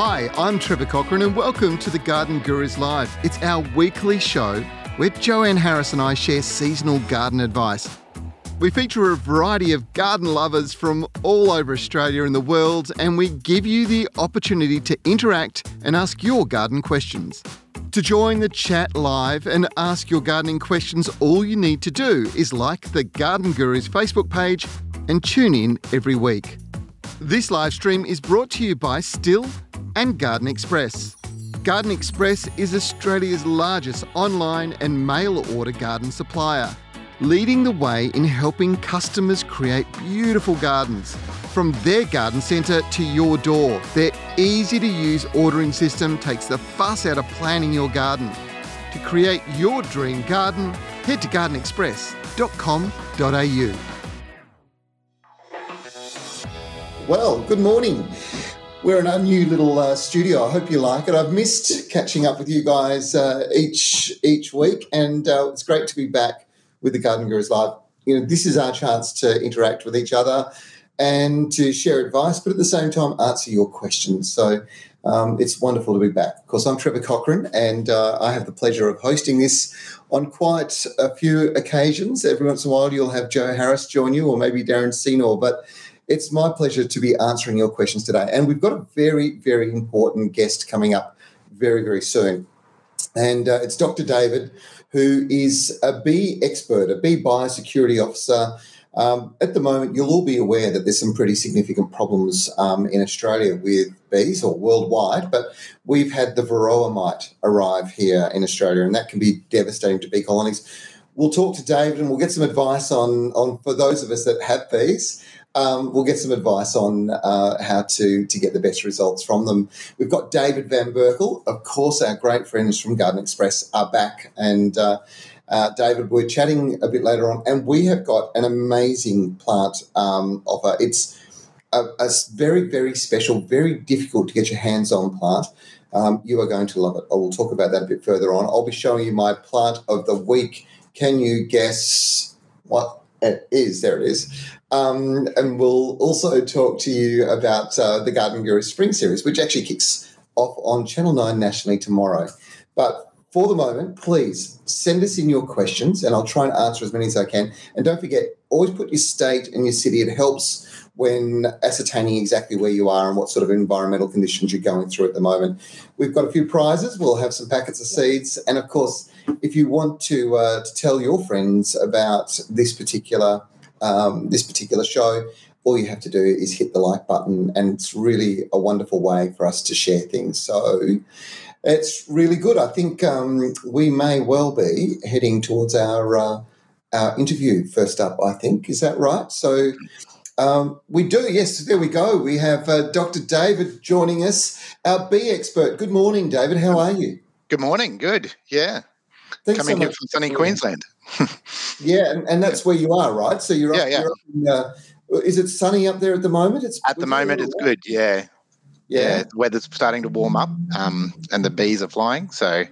Hi, I'm Trevor Cochrane, and welcome to the Garden Gurus Live. It's our weekly show where Joanne Harris and I share seasonal garden advice. We feature a variety of garden lovers from all over Australia and the world, and we give you the opportunity to interact and ask your garden questions. To join the chat live and ask your gardening questions, all you need to do is like the Garden Gurus Facebook page and tune in every week. This live stream is brought to you by Stihl and Garden Express. Garden Express is Australia's largest online and mail order garden supplier, leading the way in helping customers create beautiful gardens. From their garden centre to your door, their easy to use ordering system takes the fuss out of planning your garden. To create your dream garden, head to gardenexpress.com.au. Well, good morning. We're in our new little uh, studio. I hope you like it. I've missed catching up with you guys uh, each each week, and uh, it's great to be back with the Garden Gurus Live. You know, this is our chance to interact with each other and to share advice, but at the same time answer your questions. So um, it's wonderful to be back. Of course, I'm Trevor Cochrane, and uh, I have the pleasure of hosting this on quite a few occasions. Every once in a while, you'll have Joe Harris join you, or maybe Darren Senor, but it's my pleasure to be answering your questions today. And we've got a very, very important guest coming up very, very soon. And uh, it's Dr. David, who is a bee expert, a bee biosecurity officer. Um, at the moment, you'll all be aware that there's some pretty significant problems um, in Australia with bees or worldwide, but we've had the varroa mite arrive here in Australia, and that can be devastating to bee colonies. We'll talk to David and we'll get some advice on, on for those of us that have bees um, we'll get some advice on uh, how to to get the best results from them. We've got David Van Berkel, of course, our great friends from Garden Express are back, and uh, uh, David, we're chatting a bit later on, and we have got an amazing plant um, offer. It's a, a, very very special, very difficult to get your hands on plant. Um, you are going to love it. I will talk about that a bit further on. I'll be showing you my plant of the week. Can you guess what it is? There it is. Um, and we'll also talk to you about uh, the Garden Guru Spring Series, which actually kicks off on Channel 9 nationally tomorrow. But for the moment, please send us in your questions and I'll try and answer as many as I can. And don't forget, always put your state and your city. It helps when ascertaining exactly where you are and what sort of environmental conditions you're going through at the moment. We've got a few prizes. We'll have some packets of seeds. And of course, if you want to, uh, to tell your friends about this particular um, this particular show, all you have to do is hit the like button, and it's really a wonderful way for us to share things. So it's really good. I think um, we may well be heading towards our uh, our interview first up. I think is that right? So. Um, we do, yes. There we go. We have uh, Dr. David joining us, our bee expert. Good morning, David. How are you? Good morning. Good. Yeah. Thanks Coming so here from sunny Queensland. Yeah, and, and, that's where you are, right? So you're yeah, up, yeah. You're in, uh, is it sunny up there at the moment? It's at the moment it's good. Yeah. yeah, yeah. The weather's starting to warm up, um, and the bees are flying. So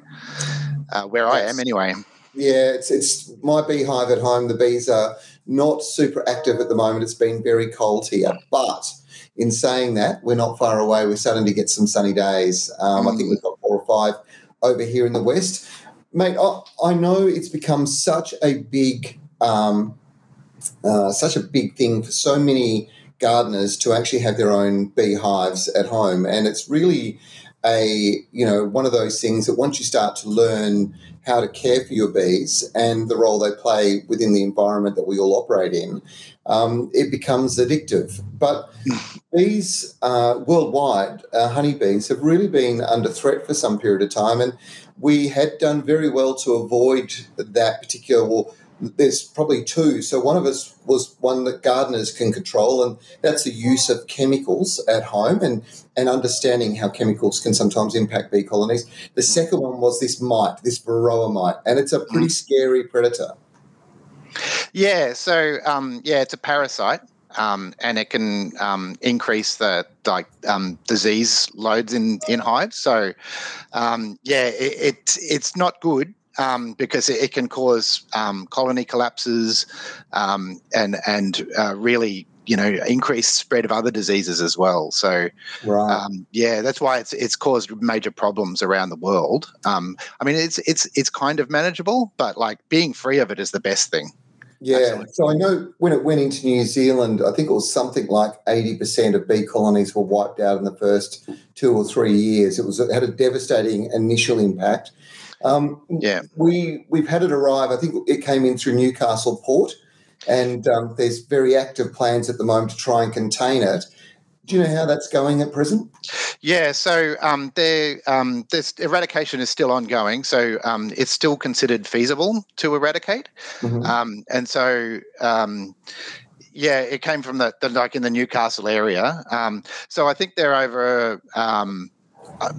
uh, where that's, I am, anyway. Yeah, it's it's my beehive at home. The bees are not super active at the moment. It's been very cold here, but in saying that, we're not far away. We're starting to get some sunny days. Um, mm. I think mm. we've got four or five over here in the west mate, I, I know it's become such a big, um, uh, such a big thing for so many gardeners to actually have their own beehives at home, and it's really a you know one of those things that once you start to learn how to care for your bees and the role they play within the environment that we all operate in, um, it becomes addictive. But bees uh, worldwide, uh, honeybees, have really been under threat for some period of time, and we had done very well to avoid that particular. There's probably two. So one of us was one that gardeners can control, and that's the use of chemicals at home and and understanding how chemicals can sometimes impact bee colonies. The second one was this mite, this varroa mite, and it's a pretty mm. scary predator. Yeah. So um, yeah, it's a parasite um, and it can um, increase the like um, disease loads in in hives. So um, yeah, it, it, it's not good. Um, because it, it, can cause um, colony collapses and and uh, really you know increased spread of other diseases as well. So, right. um, yeah, that's why it's it's caused major problems around the world. Um, I mean, it's it's it's kind of manageable, but like being free of it is the best thing. Yeah. Absolutely. So I know when it went into New Zealand, I think it was something like 80% of bee colonies were wiped out in the first two or three years. It was it had a devastating initial impact. Um, yeah. We we've had it arrive. I think it came in through Newcastle Port, and um, there's very active plans at the moment to try and contain it. Do you know how that's going at present? Yeah, so um, there, um, this eradication is still ongoing. So um, it's still considered feasible to eradicate, mm-hmm. Um, and so um, yeah, it came from the, the, like in the Newcastle area. Um, so I think they're over. Uh,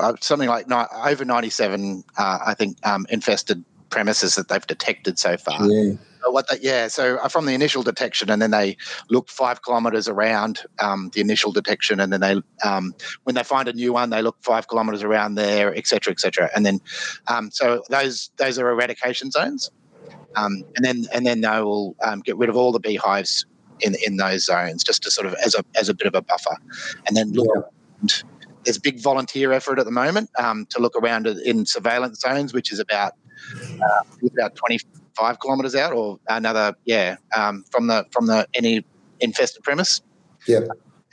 uh, something like over 97, uh, I think, infested premises that they've detected so far. Yeah what they, yeah, so uh, from the initial detection, and then they look five kilometres around um, the initial detection, and then they, um, when they find a new one, they look five kilometres around there, etc., etc. And then, um, so those those are eradication zones, um, and then and then they will um, get rid of all the beehives in in those zones, just to sort of as a as a bit of a buffer, and then look. Yeah. There's a big volunteer effort at the moment um, to look around in surveillance zones, which is about uh, about 20, five kilometres out, or another, yeah, um, from the from the any infested premise. Yeah.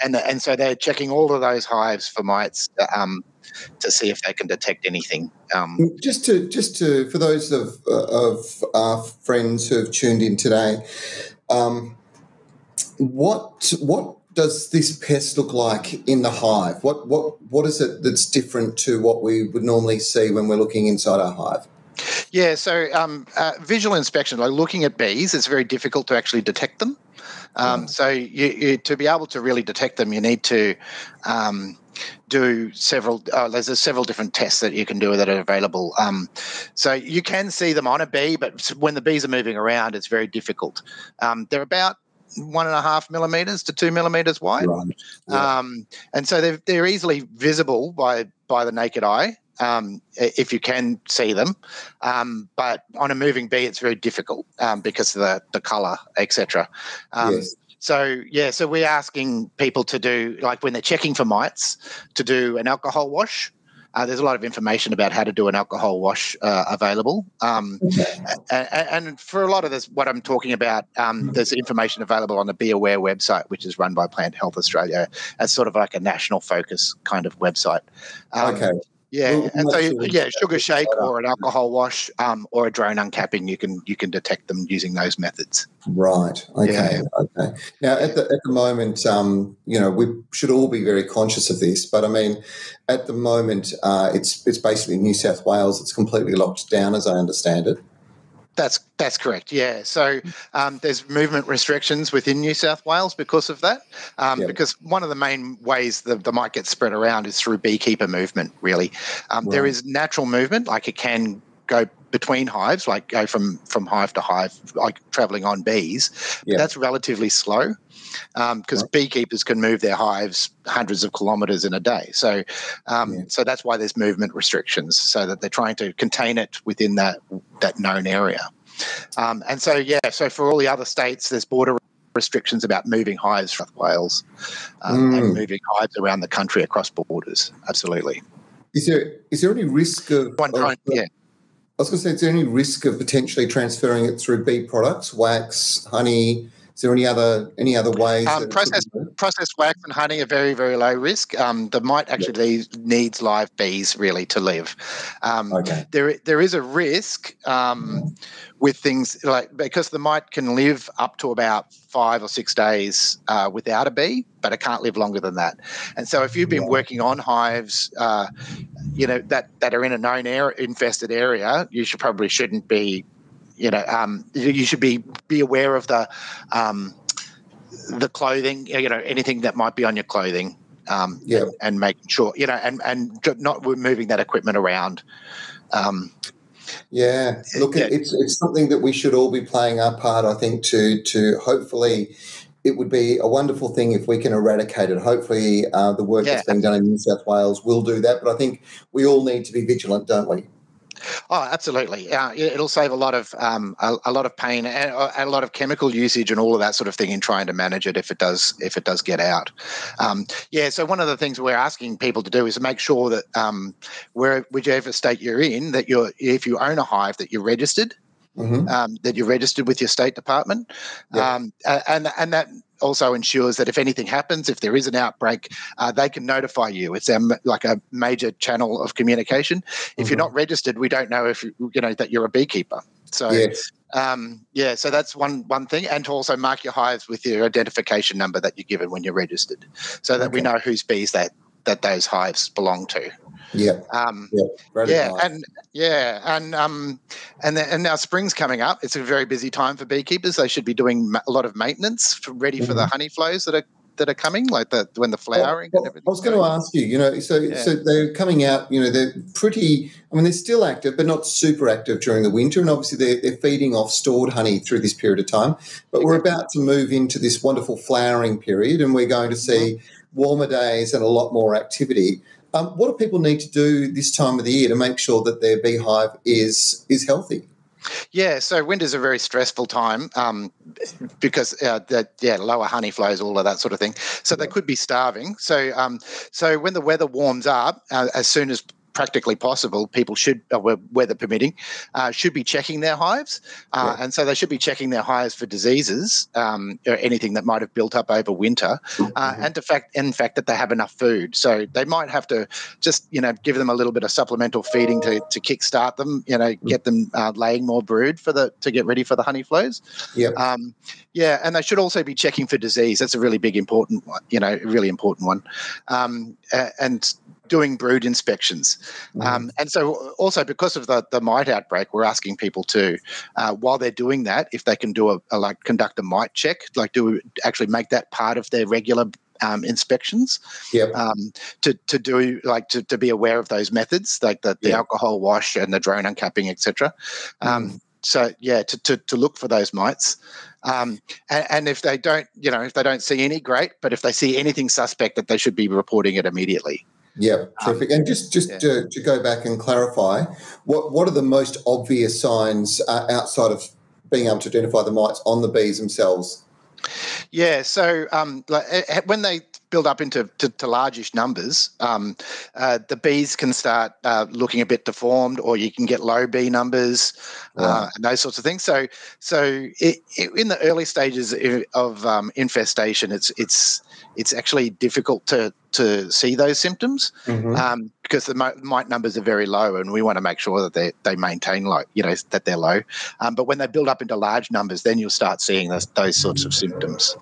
And and so they're checking all of those hives for mites um, to see if they can detect anything. Um, just to just to for those of of our friends who have tuned in today, um, what what does this pest look like in the hive? What what what is it that's different to what we would normally see when we're looking inside our hive? Yeah, so um, uh, visual inspection, like looking at bees, it's very difficult to actually detect them. Um, mm. So you, you, to be able to really detect them, you need to um, do several. Uh, there's several different tests that you can do that are available. Um, so you can see them on a bee, but when the bees are moving around, it's very difficult. Um, they're about one and a half millimeters to two millimeters wide, right. yeah. um, and so they're they're easily visible by by the naked eye um, if you can see them. Um, but on a moving bee, it's very difficult um, because of the, the colour, etc. Um, yes. So yeah, so we're asking people to do like when they're checking for mites to do an alcohol wash. Uh, there's a lot of information about how to do an alcohol wash uh, available, um, okay. and, and, for a lot of this, what I'm talking about, um, there's information available on the BeeAware website, which is run by Plant Health Australia. As sort of like a national focus kind of website. Um, okay. Yeah, we'll, and so yeah, sugar shake or an alcohol wash um, or a drone uncapping, you can you can detect them using those methods. Right. Okay. Yeah. Okay. Now, at the at the moment, um, you know, we should all be very conscious of this. But I mean, at the moment, uh, it's it's basically New South Wales. It's completely locked down, as I understand it. That's that's correct. Yeah. So um, there's movement restrictions within New South Wales because of that. Um, yep. Because one of the main ways the, the mite get spread around is through beekeeper movement. Really, um, right. there is natural movement, like it can go between hives, like go from from hive to hive, like traveling on bees. But that's relatively slow because um, right. beekeepers can move their hives hundreds of kilometres in a day. So, um, yeah. so that's why there's movement restrictions, so that they're trying to contain it within that that known area. Um, and so, yeah, so for all the other states, there's border restrictions about moving hives from Wales um, mm. and moving hives around the country across borders. Absolutely. Is there is there any risk of, One of yeah. I was going to say, is there any risk of potentially transferring it through bee products, wax, honey, is there any other any other ways? Um, processed processed wax and honey are very very low risk. Um, the mite actually yep. needs live bees really to live. Um, okay. There there is a risk um, with things like because the mite can live up to about five or six days uh, without a bee, but it can't live longer than that. And so if you've been working on hives, uh, you know that that are in a known air, infested area, you should probably shouldn't be you know, um, you should be be aware of the um, the clothing, you know, anything that might be on your clothing, um, yeah. and, and making sure, you know, and and not moving that equipment around. Um, yeah, look, yeah. it's it's something that we should all be playing our part. I think to to hopefully. It would be a wonderful thing if we can eradicate it. Hopefully, uh, the work yeah. that's being done in New South Wales will do that. But I think we all need to be vigilant, don't we? Oh, absolutely. Uh, it'll save a lot of um, a, a, lot of pain and a, lot of chemical usage and all of that sort of thing in trying to manage it if it does if it does get out. Um, yeah. So one of the things we're asking people to do is to make sure that um, where whichever state you're in, that you're if you own a hive, that you're registered. Mm-hmm. Um, that you're registered with your state department, yeah. um, and and that also ensures that if anything happens, if there is an outbreak, uh, they can notify you. It's um, like a major channel of communication. If mm-hmm. you're not registered, we don't know if you know that you're a beekeeper. So yes. Um, yeah, so that's one one thing, and to also mark your hives with your identification number that you're given when you're registered, so that okay. we know whose bees that that those hives belong to. Yeah. Um, yeah. Yeah. And yeah, and um, and the, and now spring's coming up. It's a very busy time for beekeepers. They should be doing a lot of maintenance, for, ready mm-hmm. for the mm-hmm. honey flows that are that are coming, like the when the flowering well, and everything. I was going to ask you. You know, so yeah. so they're coming out. You know, they're pretty. I mean, they're still active, but not super active during the winter, and obviously they're, they're feeding off stored honey through this period of time. But we're about to move into this wonderful flowering period, and we're going to see. Mm-hmm. Warmer days and a lot more activity. Um, what do people need to do this time of the year to make sure that their beehive is is healthy? Yeah, so winter's a very stressful time um, because uh, that yeah lower honey flows, all of that sort of thing. So they could be starving. So um, so when the weather warms up, uh, as soon as practically possible, people should, uh, weather permitting, uh, should be checking their hives. Uh, yeah. And so they should be checking their hives for diseases um, or anything that might have built up over winter. Uh, mm-hmm. And the fact, in fact, that they have enough food. So they might have to just, you know, give them a little bit of supplemental feeding to, to kickstart them, you know, get them uh, laying more brood for the, to get ready for the honey flows. Yeah. Um, yeah. And they should also be checking for disease. That's a really big, important one, you know, really important one. Um, and doing brood inspections. Mm-hmm. Um, and so, also because of the, the mite outbreak, we're asking people to, uh, while they're doing that, if they can do a, a, like conduct a mite check, like do actually make that part of their regular um, inspections. Yep. Um, to to do like to, to be aware of those methods, like the, the yep. alcohol wash and the drone uncapping, etc. Um, mm. So yeah, to, to to look for those mites. Um, and, and, if they don't, you know, if they don't see any, great. But if they see anything suspect, that they should be reporting it immediately. Yeah, um, terrific. Um, and just just yeah. to, to, go back and clarify, what what are the most obvious signs uh, outside of being able to identify the mites on the bees themselves? Yeah, so um, like, eh, eh, when they build up into to, to largish numbers, um, uh, the bees can start uh, looking a bit deformed, or you can get low bee numbers uh, and those sorts of things. So, so it, it, in the early stages of um, infestation, it's it's it's actually difficult to to see those symptoms mm-hmm. um, because the mite numbers are very low, and we want to make sure that they they maintain low, you know, that they're low. Um, but when they build up into large numbers, then you'll start seeing those, those sorts of symptoms.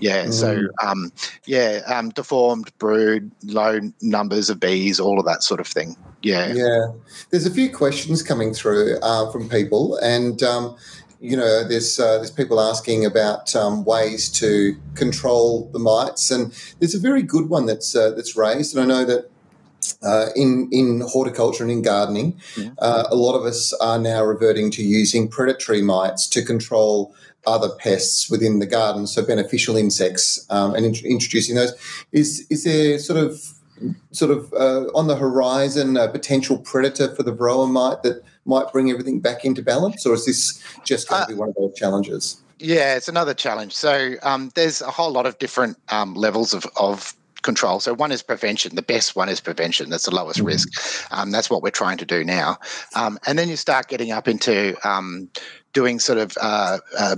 Yeah. Mm. So um, yeah, um, deformed brood, low numbers of bees, all of that sort of thing. Yeah. Yeah. There's a few questions coming through uh, from people, and um, you know, there's uh, there's people asking about um, ways to control the mites, and there's a very good one that's uh, that's raised, and I know that. Uh, in in horticulture and in gardening, yeah. Uh, a lot of us are now reverting to using predatory mites to control other pests within the garden, so beneficial insects, um, and in- introducing those. Is is there sort of sort of uh, on the horizon a potential predator for the varroa mite that might bring everything back into balance, or is this just going to be uh, one of those challenges? Yeah, it's another challenge. So um, there's a whole lot of different um, levels of, of control. So one is prevention. The best one is prevention. That's the lowest mm-hmm. risk. Um, that's what we're trying to do now. Um, and then you start getting up into um, doing sort of uh, uh,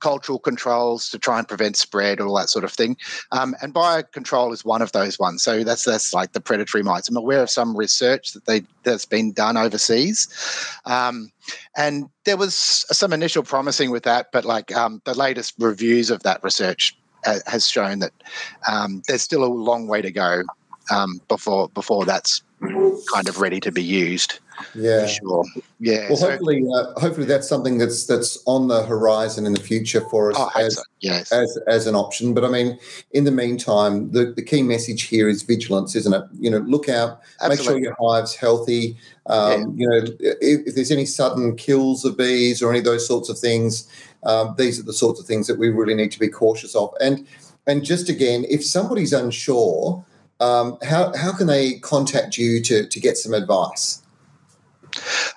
cultural controls to try and prevent spread, all that sort of thing. Um, and biocontrol is one of those ones. So that's that's like the predatory mites. I'm aware of some research that they that's been done overseas, um, and there was some initial promising with that, but like um, the latest reviews of that research uh, has shown that um, there's still a long way to go um, before before that's kind of ready to be used. Yeah, sure. Yeah. Well, so, hopefully, uh, hopefully that's something that's that's on the horizon in the future for us oh, as, so. yes. as as an option. But I mean, in the meantime, the, the key message here is vigilance, isn't it? You know, look out, Absolutely. make sure your hive's healthy. Um, yeah. You know, if, if, there's any sudden kills of bees or any of those sorts of things, um, these are the sorts of things that we really need to be cautious of. And and just again, if somebody's unsure um, how, how can they contact you to, to get some advice?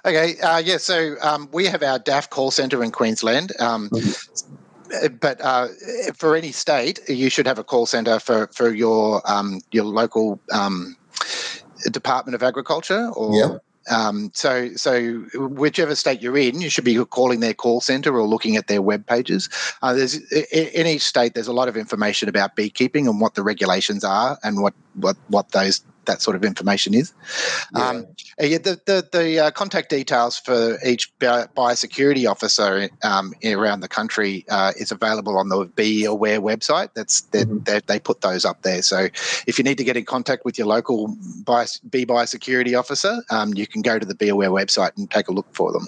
Okay, uh, yeah, so um, we have our DAF call centre in Queensland. Um, mm-hmm. But uh, for any state, you should have a call centre for for your um, your local um, Department of Agriculture or yep. Um, so, so whichever state you're in, you should be calling their call center or looking at their web pages. Uh, there's in each state, there's a lot of information about beekeeping and what the regulations are and what what what those that sort of information is. Yeah. Um, yeah, the the, the uh, contact details for each biosecurity officer um, around the country uh, is available on the BeeAware website. That's mm-hmm. they put those up there. So if you need to get in contact with your local bios, Bee biosecurity officer, um, you can go to the BeeAware website and take a look for them.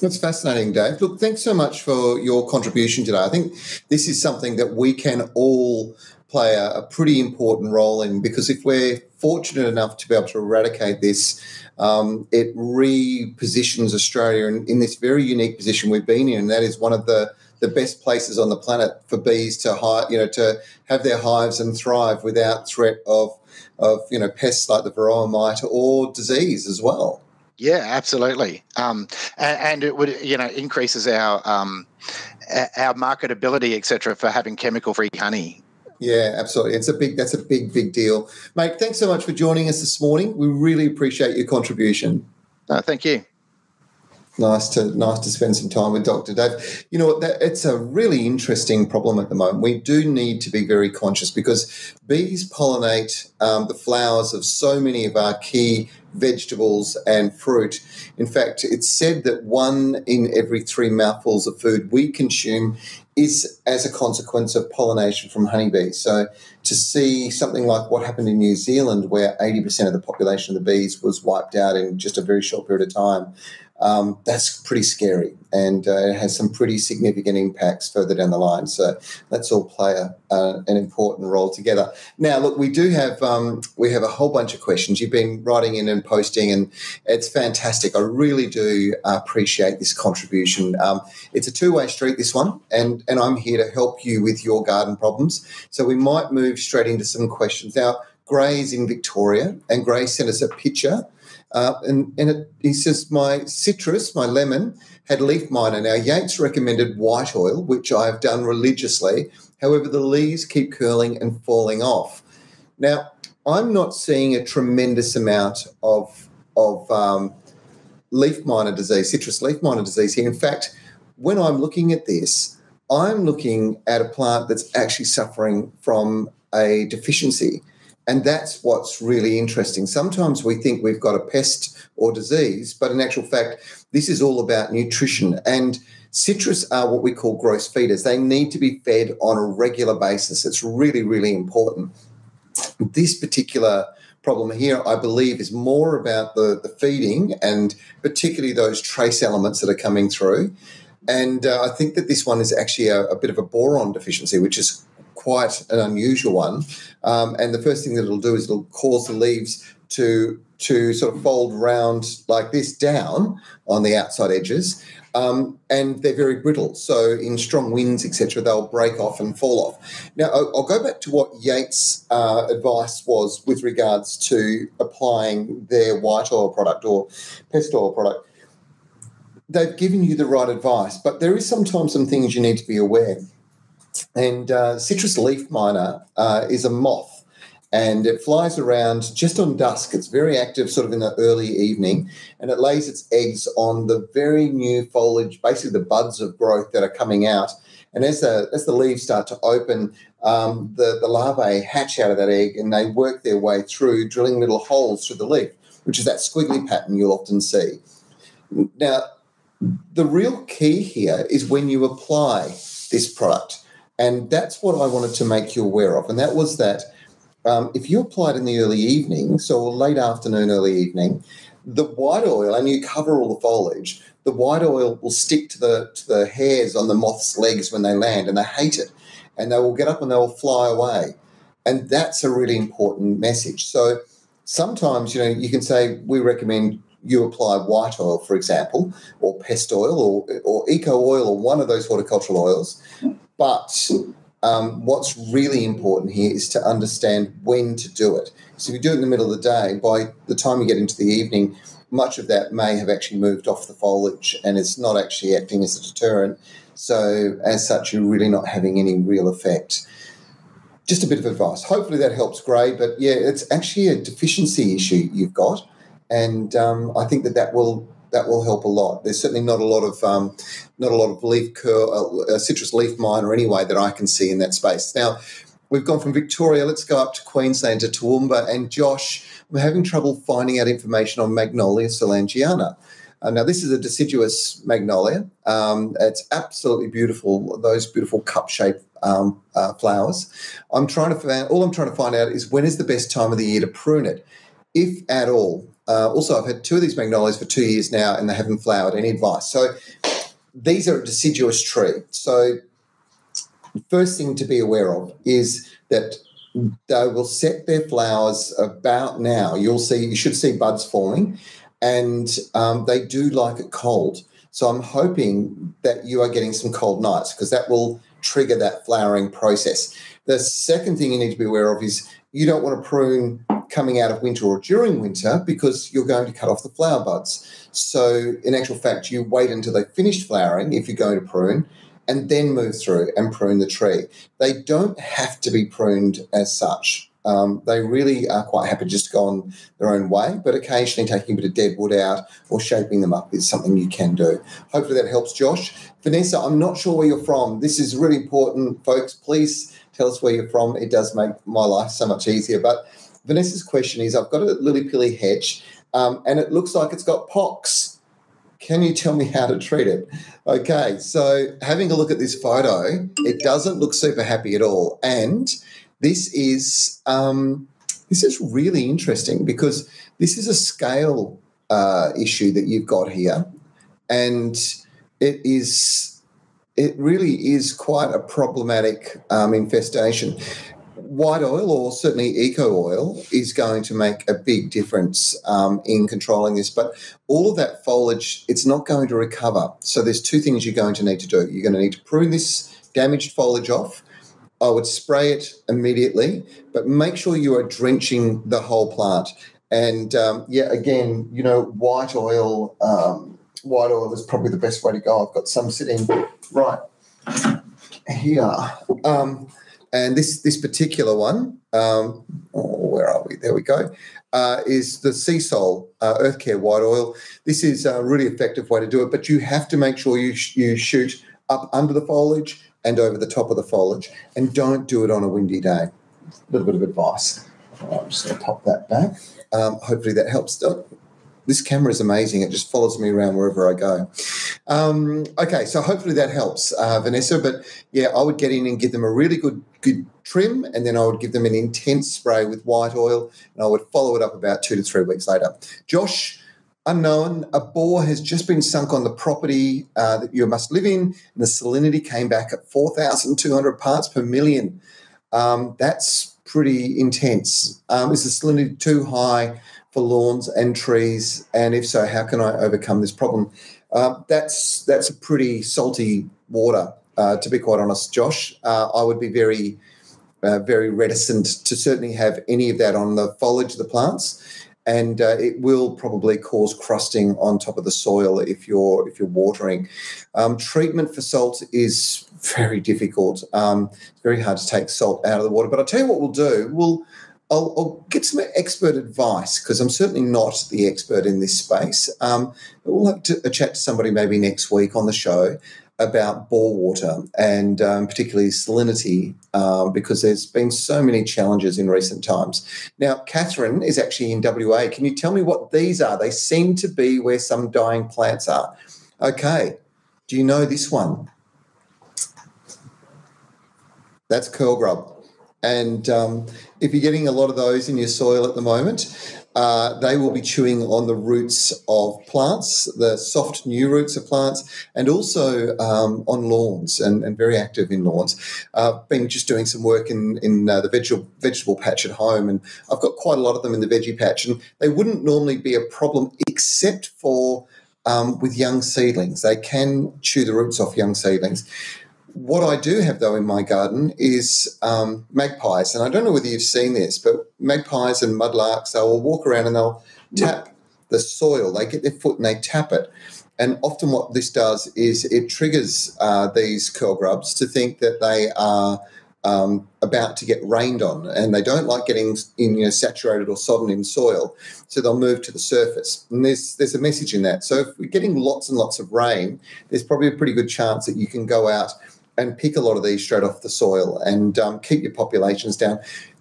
That's fascinating, Dave. Look, thanks so much for your contribution today. I think this is something that we can all play a, a, pretty important role in because if we're fortunate enough to be able to eradicate this, um, it repositions Australia in, in, this very unique position we've been in, and that is one of the the best places on the planet for bees to hive, you know, to have their hives and thrive without threat of of you know pests like the varroa mite or disease as well. Yeah, absolutely, um, and, and, it would you know increases our um, our marketability, etc., for having chemical free honey. Yeah, absolutely. It's a big that's a big, big deal. Mate, thanks so much for joining us this morning. We really appreciate your contribution. Uh, thank you. Nice to nice to spend some time with Dr. Dave. You know, that, it's a really interesting problem at the moment. We do need to be very conscious because bees pollinate um, the flowers of so many of our key vegetables and fruit. In fact, it's said that one in every three mouthfuls of food we consume is as a consequence of pollination from honeybees. So to see something like what happened in New Zealand, where 80% of the population of the bees was wiped out in just a very short period of time, um, that's pretty scary and uh, it has some pretty significant impacts further down the line. So let's all play a, uh, an important role together. Now, look, we do have um, we have a whole bunch of questions. You've been writing in and posting, and it's fantastic. I really do appreciate this contribution. Um, it's a two way street, this one, and and I'm here to help you with your garden problems. So we might move straight into some questions now. Gray's in Victoria, and Gray sent us a picture uh, and and it, he says, my citrus, my lemon, had leaf miner. Now, Yates recommended white oil, which I've done religiously. However, the leaves keep curling and falling off. Now, I'm not seeing a tremendous amount of, of um, leaf miner disease, citrus leaf miner disease here. In fact, when I'm looking at this, I'm looking at a plant that's actually suffering from a deficiency. And that's what's really interesting. Sometimes we think we've got a pest or disease, but in actual fact, this is all about nutrition. And citrus are what we call gross feeders. They need to be fed on a regular basis. It's really, really important. This particular problem here, I believe, is more about the, the feeding and particularly those trace elements that are coming through. And uh, I think that this one is actually a, a bit of a boron deficiency, which is quite an unusual one. Um, and the first thing that it'll do is it'll cause the leaves to to sort of fold round like this down on the outside edges. Um, and they're very brittle. So in strong winds, etc., they'll break off and fall off. Now, I'll, I'll go back to what Yates' uh, advice was with regards to applying their white oil product or pest oil product. They've given you the right advice, but there is sometimes some things you need to be aware. And uh, citrus leaf miner uh, is a moth and it flies around just on dusk. It's very active, sort of in the early evening, and it lays its eggs on the very new foliage, basically the buds of growth that are coming out. And as the as the leaves start to open, um, the the larvae hatch out of that egg, and they work their way through, drilling little holes through the leaf, which is that squiggly pattern you'll often see. Now, the real key here is when you apply this product and that's what I wanted to make you aware of. And that was that um, if you apply it in the early evening, so late afternoon, early evening, the white oil, and you cover all the foliage, the white oil will stick to the to the hairs on the moth's legs when they land, and they hate it, and they will get up and they will fly away, and that's a really important message. So sometimes you know you can say we recommend you apply white oil, for example, or pest oil, or or eco oil, or one of those horticultural oils, but um, what's really important here is to understand when to do it. So if you do it in the middle of the day, by the time you get into the evening, much of that may have actually moved off the foliage and it's not actually acting as a deterrent. So, as such, you're really not having any real effect. Just a bit of advice. Hopefully, that helps, Gray. But yeah, it's actually a deficiency issue you've got, and um, I think that that will that will help a lot. There's certainly not a lot of um, not a lot of leaf curl, uh, citrus leaf miner anyway that I can see in that space. Now, we've gone from Victoria. Let's go up to Queensland to Toowoomba and Josh. I'm having trouble finding out information on Magnolia soulangeana. Uh, now, this is a deciduous magnolia. Um, it's absolutely beautiful, those beautiful cup shaped um, uh, flowers. I'm trying to find, all I'm trying to find out is when is the best time of the year to prune it, if at all. Uh, also, I've had two of these magnolias for two years now and they haven't flowered. Any advice? So, these are a deciduous tree. So, first thing to be aware of is that they will set their flowers about now. You'll see, you should see buds forming, and um, they do like it cold. So I'm hoping that you are getting some cold nights because that will trigger that flowering process. The second thing you need to be aware of is you don't want to prune coming out of winter or during winter because you're going to cut off the flower buds. So, in actual fact, you wait until they finish flowering if you're going to prune and then move through and prune the tree. They don't have to be pruned as such. Um, they really are quite happy just to go on their own way, but occasionally taking a bit of dead wood out or shaping them up is something you can do. Hopefully that helps, Josh. Vanessa, I'm not sure where you're from. This is really important, folks. Please tell us where you're from. It does make my life so much easier. But Vanessa's question is I've got a lily pilly hedge um, and it looks like it's got pox. Can you tell me how to treat it? Okay, so having a look at this photo, it doesn't look super happy at all. And this is um, this is really interesting because this is a scale uh, issue that you've got here, and it is it really is quite a problematic um, infestation. White oil, or certainly eco oil, is going to make a big difference um, in controlling this. But all of that foliage, it's not going to recover. So there's two things you're going to need to do. You're going to need to prune this damaged foliage off I would spray it immediately, but make sure you are drenching the whole plant. And um, yeah, again, you know, white oil, um, white oil is probably the best way to go. I've got some sitting right here. Um, and this this particular one, um, oh, where are we? There we go. Uh, is the Seasol uh, Earth Care White Oil. This is a really effective way to do it, but you have to make sure you sh- you shoot up under the foliage and over the top of the foliage. And don't do it on a windy day. A little bit of advice. I'm just going to pop that back. Um, hopefully that helps. This camera is amazing. It just follows me around wherever I go. Um, okay, so hopefully that helps, uh, Vanessa. But yeah, I would get in and give them a really good good trim, and then I would give them an intense spray with white oil, and I would follow it up about two to three weeks later. Josh, unknown. A bore has just been sunk on the property uh, that you must live in, and the salinity came back at 4,200 parts per million. Um, that's pretty intense. Um, is the salinity too high for lawns and trees? And if so, how can I overcome this problem? Uh, that's that's a pretty salty water, uh, to be quite honest, Josh. Uh, I would be very, uh, very reticent to certainly have any of that on the foliage of the plants and uh, it will probably cause crusting on top of the soil if you're if you're watering. Um, treatment for salt is very difficult. Um, it's very hard to take salt out of the water. But I'll tell you what we'll do. We'll I'll, I'll get some expert advice because I'm certainly not the expert in this space. Um, we'll have to, a chat to somebody maybe next week on the show about bore water and um, particularly salinity um, because there's been so many challenges in recent times. Now, Catherine is actually in WA. Can you tell me what these are? They seem to be where some dying plants are. Okay, do you know this one? That's curl grub. And um, if you're getting a lot of those in your soil at the moment, uh, they will be chewing on the roots of plants, the soft new roots of plants, and also um, on lawns and, and, very active in lawns. I've uh, been just doing some work in, in uh, the vegetable, vegetable patch at home, and I've got quite a lot of them in the veggie patch, and they wouldn't normally be a problem except for um, with young seedlings. They can chew the roots off young seedlings. What I do have though in my garden is um, magpies, and I don't know whether you've seen this, but magpies and mudlarks they will walk around and they'll tap the soil. They get their foot and they tap it. And often, what this does is it triggers uh, these curl grubs to think that they are um, about to get rained on, and they don't like getting in, you know, saturated or sodden in soil, so they'll move to the surface. And there's there's a message in that. So if we're getting lots and lots of rain, there's probably a pretty good chance that you can go out and pick a lot of these straight off the soil and um, keep your populations down.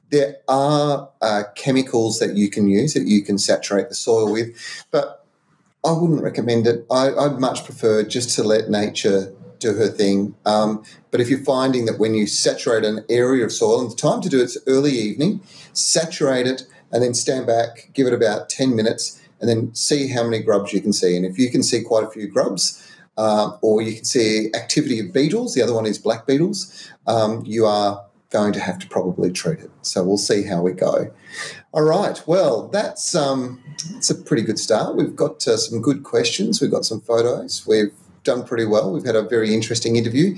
There are uh, chemicals that you can use that you can saturate the soil with, but I wouldn't recommend it. I, I'd much prefer just to let nature do her thing. Um, but if you're finding that when you saturate an area of soil, and the time to do it's early evening, saturate it and then stand back, give it about 10 minutes, and then see how many grubs you can see. And if you can see quite a few grubs, uh, or you can see activity of beetles, the other one is black beetles, um, you are going to have to probably treat it. So we'll see how we go. All right. Well, that's um, it's a pretty good start. We've got uh, some good questions. We've got some photos. We've done pretty well. We've had a very interesting interview.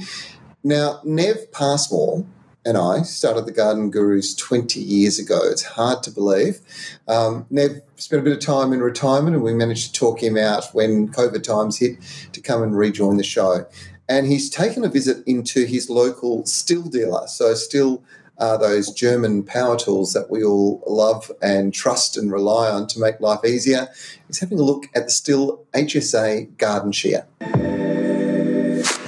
Now, Nev Passmore and I started the Garden Gurus 20 years ago. It's hard to believe. Um, Nev spent a bit of time in retirement and we managed to talk him out when COVID times hit to come and rejoin the show. And he's taken a visit into his local Stihl dealer. So, Stihl are those German power tools that we all love and trust and rely on to make life easier. He's having a look at the Stihl HSA garden shear.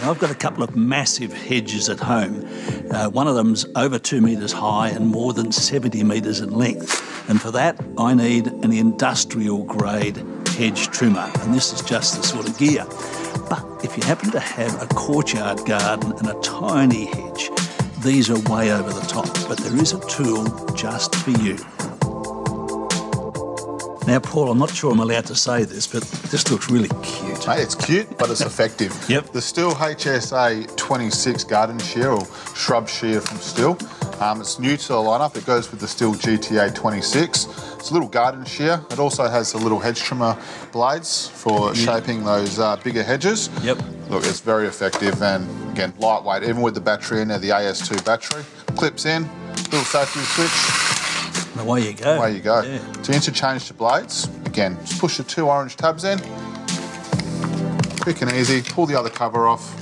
I've got a couple of massive hedges at home. Uh, one of them's over two metres high and more than 70 metres in length. And for that, I need an industrial grade hedge trimmer. And this is just the sort of gear. But if you happen to have a courtyard garden and a tiny hedge, these are way over the top. But there is a tool just for you. Now, Paul, I'm not sure I'm allowed to say this, but this looks really cute. Hey, it's cute, but it's effective. Yep. The Stihl HSA 26 garden shear or shrub shear from Stihl. Um, it's new to the lineup. It goes with the Stihl GTA 26. It's a little garden shear. It also has the little hedge trimmer blades for shaping those uh, bigger hedges. Yep. Look, it's very effective and again lightweight. Even with the battery in there, the AS2 battery clips in. Little safety switch. And away you go. Away you go. Yeah. To interchange the blades, again, just push the two orange tabs in. Quick and easy. Pull the other cover off.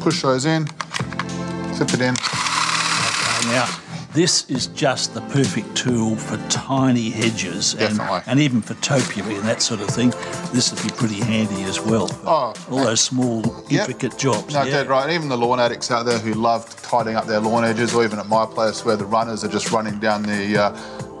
Push those in. Flip it in. Okay, now, this is just the perfect tool for tiny hedges and, and even for topiary and that sort of thing. This would be pretty handy as well. Oh, all those small, Yep. intricate jobs. No, yeah. dead right. Even the lawn addicts out there who love tidying up their lawn edges, or even at my place where the runners are just running down the uh,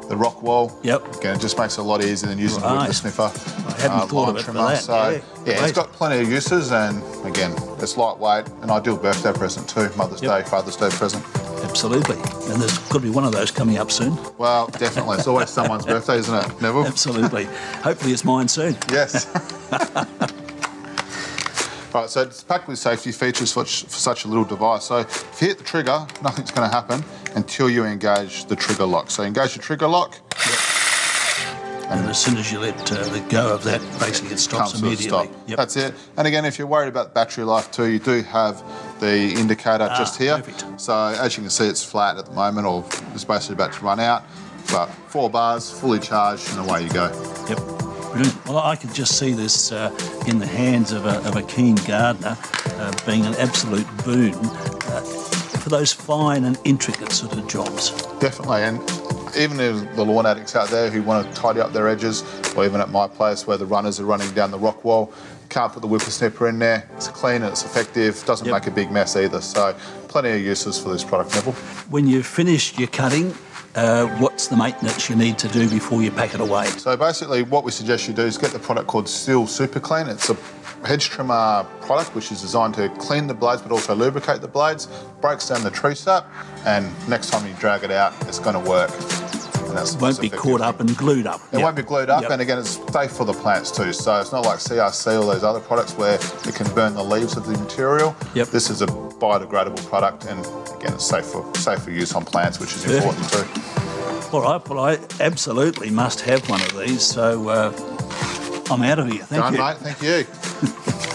the rock wall. Yep. Again, it just makes it a lot easier than using the whippersnipper. I hadn't thought of it for that. So Yeah, yeah, it's got plenty of uses, and again, it's lightweight, an ideal birthday present too. Mother's Yep. Day, Father's Day present. Absolutely. And there's got to be one of those coming up soon. Well, definitely. It's always someone's birthday, isn't it, Neville? Absolutely. Hopefully it's mine soon. Yes. right, so it's packed with safety features for, such a little device. So if you hit the trigger, nothing's going to happen until you engage the trigger lock. So engage the trigger lock, And as soon as you let, uh, go of that, basically it stops comes to a immediately. stop. Yep. That's it. And again, if you're worried about battery life too, you do have the indicator just here. Ah, perfect. So as you can see, it's flat at the moment, or it's basically about to run out. But four bars, fully charged, and away you go. Yep. Brilliant. Well, I could just see this uh, in the hands of a, of a keen gardener uh, being an absolute boon uh, for those fine and intricate sort of jobs. Definitely, and even if the lawn addicts out there who want to tidy up their edges, or even at my place where the runners are running down the rock wall, can't put the whippersnipper in there. It's clean and it's effective. Doesn't Yep. make a big mess either. So, plenty of uses for this product, Neville. When you've finished your cutting, uh, what's the maintenance you need to do before you pack it away? So basically, what we suggest you do is get the product called Stihl Super Clean. It's a hedge trimmer product which is designed to clean the blades but also lubricate the blades, breaks down the tree sap, and next time you drag it out, it's going to work. It won't be caught up and glued up. It Yep. won't be glued up, Yep. and again, it's safe for the plants too. So it's not like CRC or those other products where it can burn the leaves of the material. Yep. This is a biodegradable product, and again, it's safe for safe for use on plants, which is Perfect. important too. All right, well, I absolutely must have one of these, so uh, I'm out of here. Thank Done, you. mate. Thank you.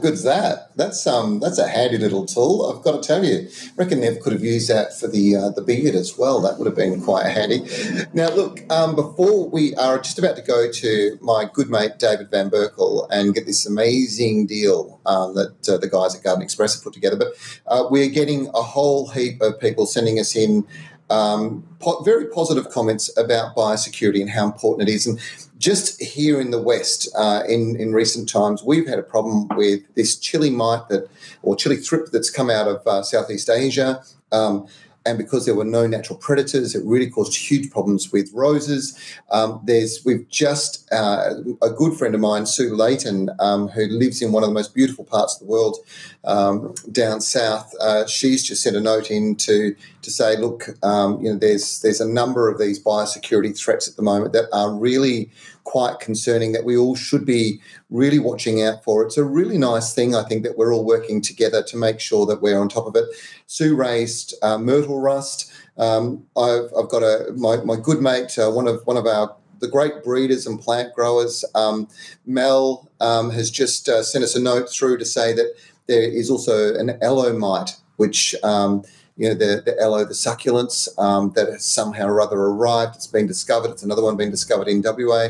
good's that? That's um, that's a handy little tool. I've got to tell you. I reckon Nev could have used that for the uh, the beard as well. That would have been quite handy. Now, look, um, before we are just about to go to my good mate David Van Berkel and get this amazing deal um, that uh, the guys at Garden Express have put together, but uh, we're getting a whole heap of people sending us in um, po- very positive comments about biosecurity and how important it is. And just here in the West, uh, in in recent times, we've had a problem with this chili mite that, or chili thrip that's come out of uh, Southeast Asia. Um, and because there were no natural predators, it really caused huge problems with roses. Um, there's we've just uh, a good friend of mine, Sue Layton, um, who lives in one of the most beautiful parts of the world um, down south. Uh, she's just sent a note in to to say, look, um, you know, there's there's a number of these biosecurity threats at the moment that are really quite concerning that we all should be really watching out for. It's a really nice thing, I think, that we're all working together to make sure that we're on top of it. Sue raised uh, myrtle rust. Um, I've, I've, got a my, my good mate, uh, one of one of our the great breeders and plant growers, um, Mel, um, has just uh, sent us a note through to say that there is also an aloe mite, which um, you know, the, the aloe, the succulents um, that has somehow or other arrived. It's been discovered. It's another one being discovered in WA.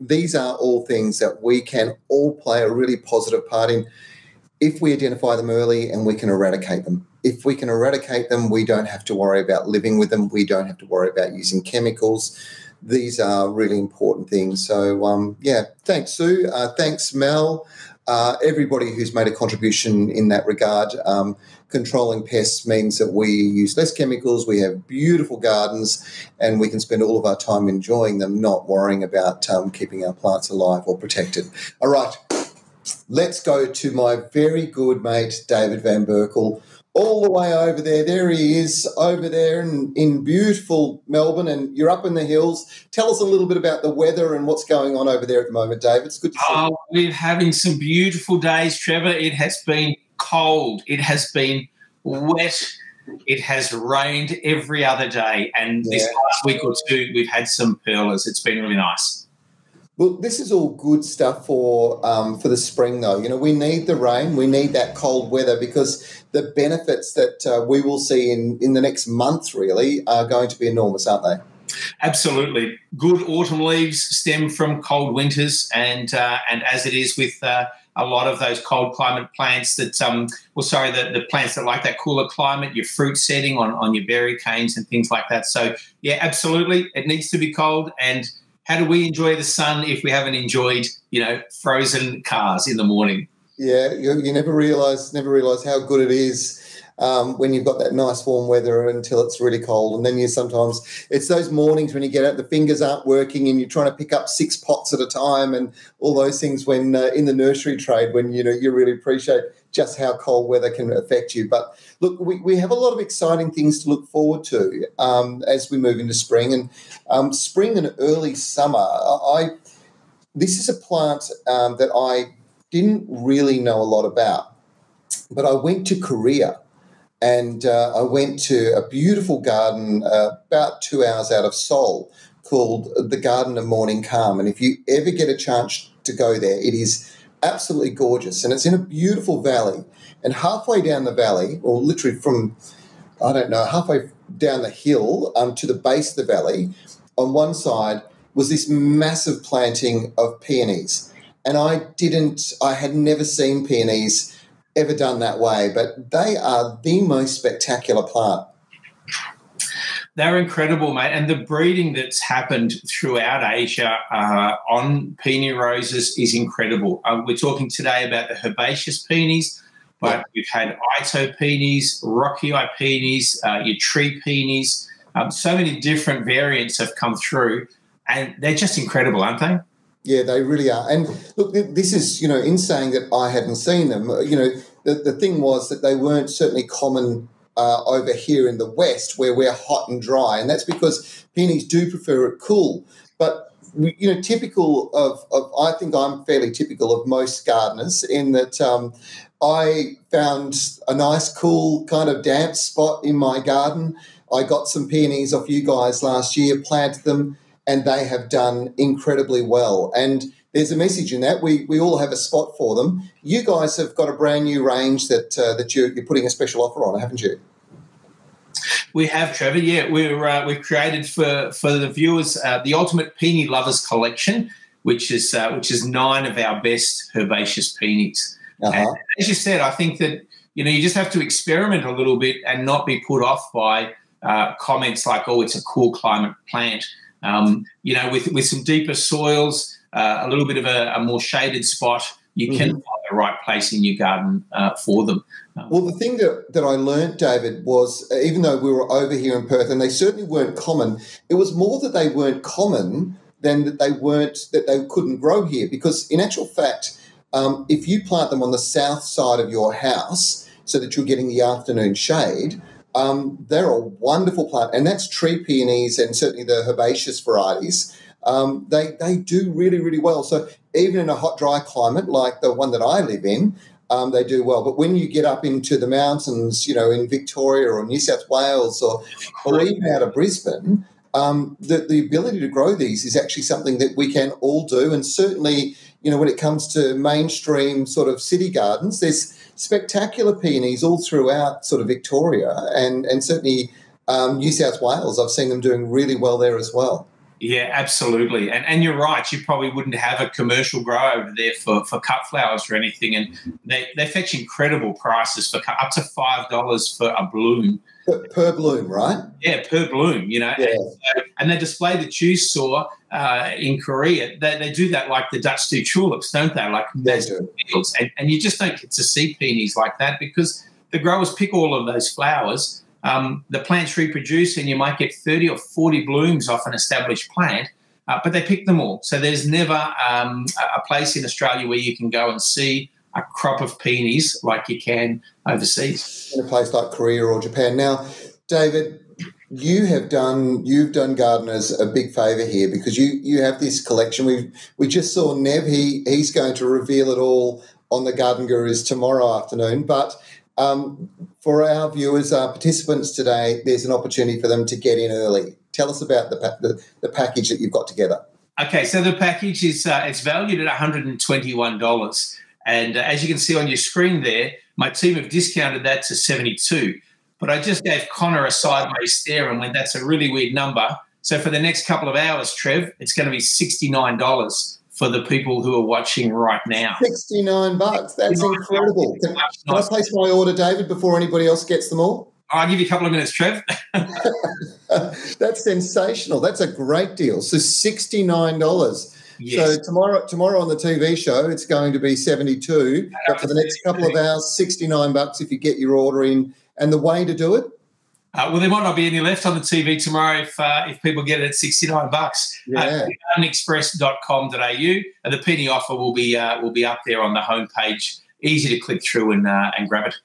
These are all things that we can all play a really positive part in if we identify them early and we can eradicate them. If we can eradicate them, we don't have to worry about living with them. We don't have to worry about using chemicals. These are really important things. So, um, yeah, thanks, Sue. Uh, thanks, Mel. Uh, everybody who's made a contribution in that regard. Um, controlling pests means that we use less chemicals, we have beautiful gardens, and we can spend all of our time enjoying them, not worrying about um, keeping our plants alive or protected. All right, let's go to my very good mate, David Van Berkel. All the way over there, there he is, over there in, in beautiful Melbourne, and you're up in the hills. Tell us a little bit about the weather and what's going on over there at the moment, David. It's good to see oh, you. We're having some beautiful days, Trevor. It has been cold. It has been wet. It has rained every other day. And yeah. this last week or two, we've had some perlers. It's been really nice. Well, this is all good stuff for um, for the spring, though. You know, we need the rain, we need that cold weather because the benefits that uh, we will see in in the next month really are going to be enormous, aren't they? Absolutely, good autumn leaves stem from cold winters, and uh, and as it is with uh, a lot of those cold climate plants that, um, well, sorry, the, the plants that like that cooler climate, your fruit setting on, on your berry canes and things like that. So, yeah, absolutely, it needs to be cold. And how do we enjoy the sun if we haven't enjoyed, you know, frozen cars in the morning? Yeah, you, you never realize, never realize how good it is um, when you've got that nice warm weather until it's really cold. And then you sometimes, it's those mornings when you get out, the fingers aren't working and you're trying to pick up six pots at a time and all those things when uh, in the nursery trade, when, you know, you really appreciate just how cold weather can affect you. But look, we, we have a lot of exciting things to look forward to um, as we move into spring. And um, spring and early summer, I this is a plant um, that I didn't really know a lot about, but I went to Korea and uh, I went to a beautiful garden uh, about two hours out of Seoul called the Garden of Morning Calm. And if you ever get a chance to go there, it is absolutely gorgeous. And it's in a beautiful valley. And halfway down the valley, or literally from, I don't know, halfway down the hill um, to the base of the valley, on one side was this massive planting of peonies. And I didn't, I had never seen peonies ever done that way, but they are the most spectacular plant. They're incredible, mate. And the breeding that's happened throughout Asia uh, on peony roses is incredible. Uh, we're talking today about the herbaceous peonies, but we've had Itoh peonies, rockii peonies, uh, your tree peonies. Um, so many different variants have come through, and they're just incredible, aren't they? Yeah, they really are. And look, this is, you know, in saying that I hadn't seen them, uh, you know, the, the thing was that they weren't certainly common uh, over here in the West where we're hot and dry. And that's because peonies do prefer it cool. But, you know, typical of, of I think I'm fairly typical of most gardeners in that um, I found a nice, cool, kind of damp spot in my garden. I got some peonies off you guys last year, planted them and they have done incredibly well. And there's a message in that. We, we all have a spot for them. You guys have got a brand new range that uh, that you're, you're putting a special offer on, haven't you? We have, Trevor. Yeah, we're uh, we've created for for the viewers uh, the Ultimate Peony Lovers Collection, which is uh, which is nine of our best herbaceous peonies. Uh-huh. as you said, I think that you know you just have to experiment a little bit and not be put off by uh, comments like, "Oh, it's a cool climate plant." Um, you know, with with some deeper soils, uh, a little bit of a, a, more shaded spot, you mm-hmm. can find the right place in your garden uh, for them. Um, well, the thing that, that I learned, David, was uh, even though we were over here in Perth and they certainly weren't common, it was more that they weren't common than that they weren't that they couldn't grow here. Because in actual fact, um, if you plant them on the south side of your house so that you're getting the afternoon shade, um, they're a wonderful plant, and that's tree peonies and certainly the herbaceous varieties. Um, they they do really really well. So even in a hot dry climate like the one that I live in, um, they do well. But when you get up into the mountains, you know, in Victoria or New South Wales or, or even out of Brisbane, um, the, the ability to grow these is actually something that we can all do. And certainly, you know, when it comes to mainstream sort of city gardens, there's spectacular peonies all throughout sort of Victoria and, and certainly um, New South Wales. I've seen them doing really well there as well. Yeah, absolutely. And and you're right. You probably wouldn't have a commercial grow over there for, for cut flowers or anything. And they, they fetch incredible prices for up to five dollars for a bloom. Per, per, bloom, right? Yeah, per bloom. You know, yeah. and, so, and they display the chew saw uh, in Korea. They, they do that like the Dutch do tulips, don't they? Like they do. Fields. And, and you just don't get to see peonies like that because the growers pick all of those flowers um, the plants reproduce and you might get 30 or 40 blooms off an established plant, uh, but they pick them all. So there's never um, a place in Australia where you can go and see a crop of peonies like you can overseas. In a place like Korea or Japan. Now, David, you have done you've done gardeners a big favour here because you you have this collection. We we just saw Nev. He he's going to reveal it all on the Garden Gurus tomorrow afternoon. But um, for our viewers, our participants today, there's an opportunity for them to get in early. Tell us about the, the, the package that you've got together. Okay, so the package is uh, it's valued at $121, and uh, as you can see on your screen there, my team have discounted that to 72. But I just gave Connor a sideways stare and went, "That's a really weird number." So for the next couple of hours, Trev, it's going to be $69 for the people who are watching right now. 69 bucks. That's incredible. Can, can I place my order, David, before anybody else gets them all? I'll give you a couple of minutes, Trev. That's sensational. That's a great deal. So $69. Yes. So tomorrow, tomorrow on the TV show, it's going to be seventy-two. But for the next couple of hours, sixty-nine bucks if you get your order in. And the way to do it, uh, well, there might not be any left on the TV tomorrow if uh, if people get it at 69 bucks. Yeah. Uh, express.com.au. And the peony offer will be uh, will be up there on the homepage. Easy to click through and uh, and grab it.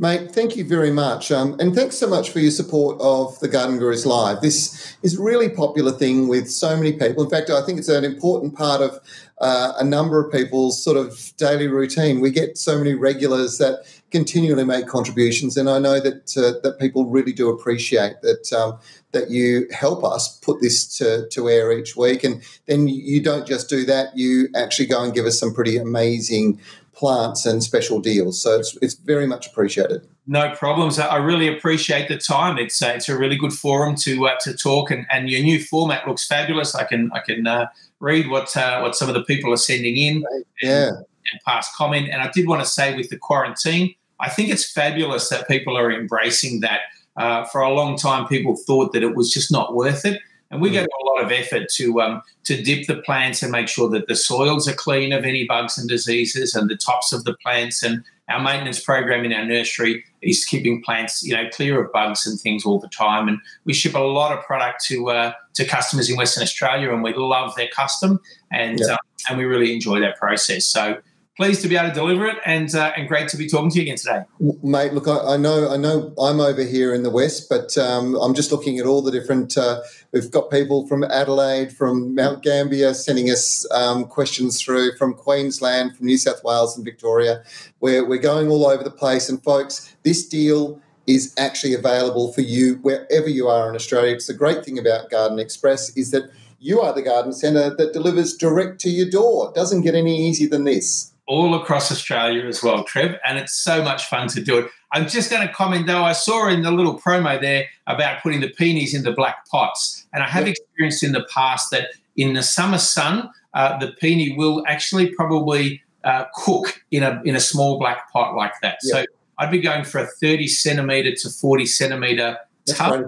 Mate, thank you very much. Um, and thanks so much for your support of the Garden Gurus Live. This is a really popular thing with so many people. In fact, I think it's an important part of uh, a number of people's sort of daily routine. We get so many regulars that continually make contributions, and I know that uh, that people really do appreciate that um, that you help us put this to, to air each week. And then you don't just do that; you actually go and give us some pretty amazing plants and special deals. So it's it's very much appreciated. No problems. I really appreciate the time. It's uh, it's a really good forum to uh, to talk, and, and your new format looks fabulous. I can I can uh, read what uh, what some of the people are sending in. Yeah. And, and pass comment. And I did want to say with the quarantine, I think it's fabulous that people are embracing that. Uh, for a long time, people thought that it was just not worth it. And we go to a lot of effort to um, to dip the plants and make sure that the soils are clean of any bugs and diseases, and the tops of the plants. And our maintenance program in our nursery is keeping plants, you know, clear of bugs and things all the time. And we ship a lot of product to uh, to customers in Western Australia, and we love their custom, and yeah. uh, and we really enjoy that process. So pleased to be able to deliver it and uh, and great to be talking to you again today. Mate, look, I, I know I know I'm over here in the west, but um, I'm just looking at all the different. Uh, we've got people from Adelaide, from Mount Gambier, sending us um, questions through from Queensland, from New South Wales, and Victoria. We're we're going all over the place, and folks, this deal is actually available for you wherever you are in Australia. It's the great thing about Garden Express is that you are the garden centre that delivers direct to your door. It doesn't get any easier than this. All across Australia as well, Trev, and it's so much fun to do it. I'm just going to comment though, I saw in the little promo there about putting the peonies in the black pots, and I have yep. experienced in the past that in the summer sun, uh, the peony will actually probably uh, cook in a in a small black pot like that. Yep. So I'd be going for a 30 centimeter to 40 centimeter tub,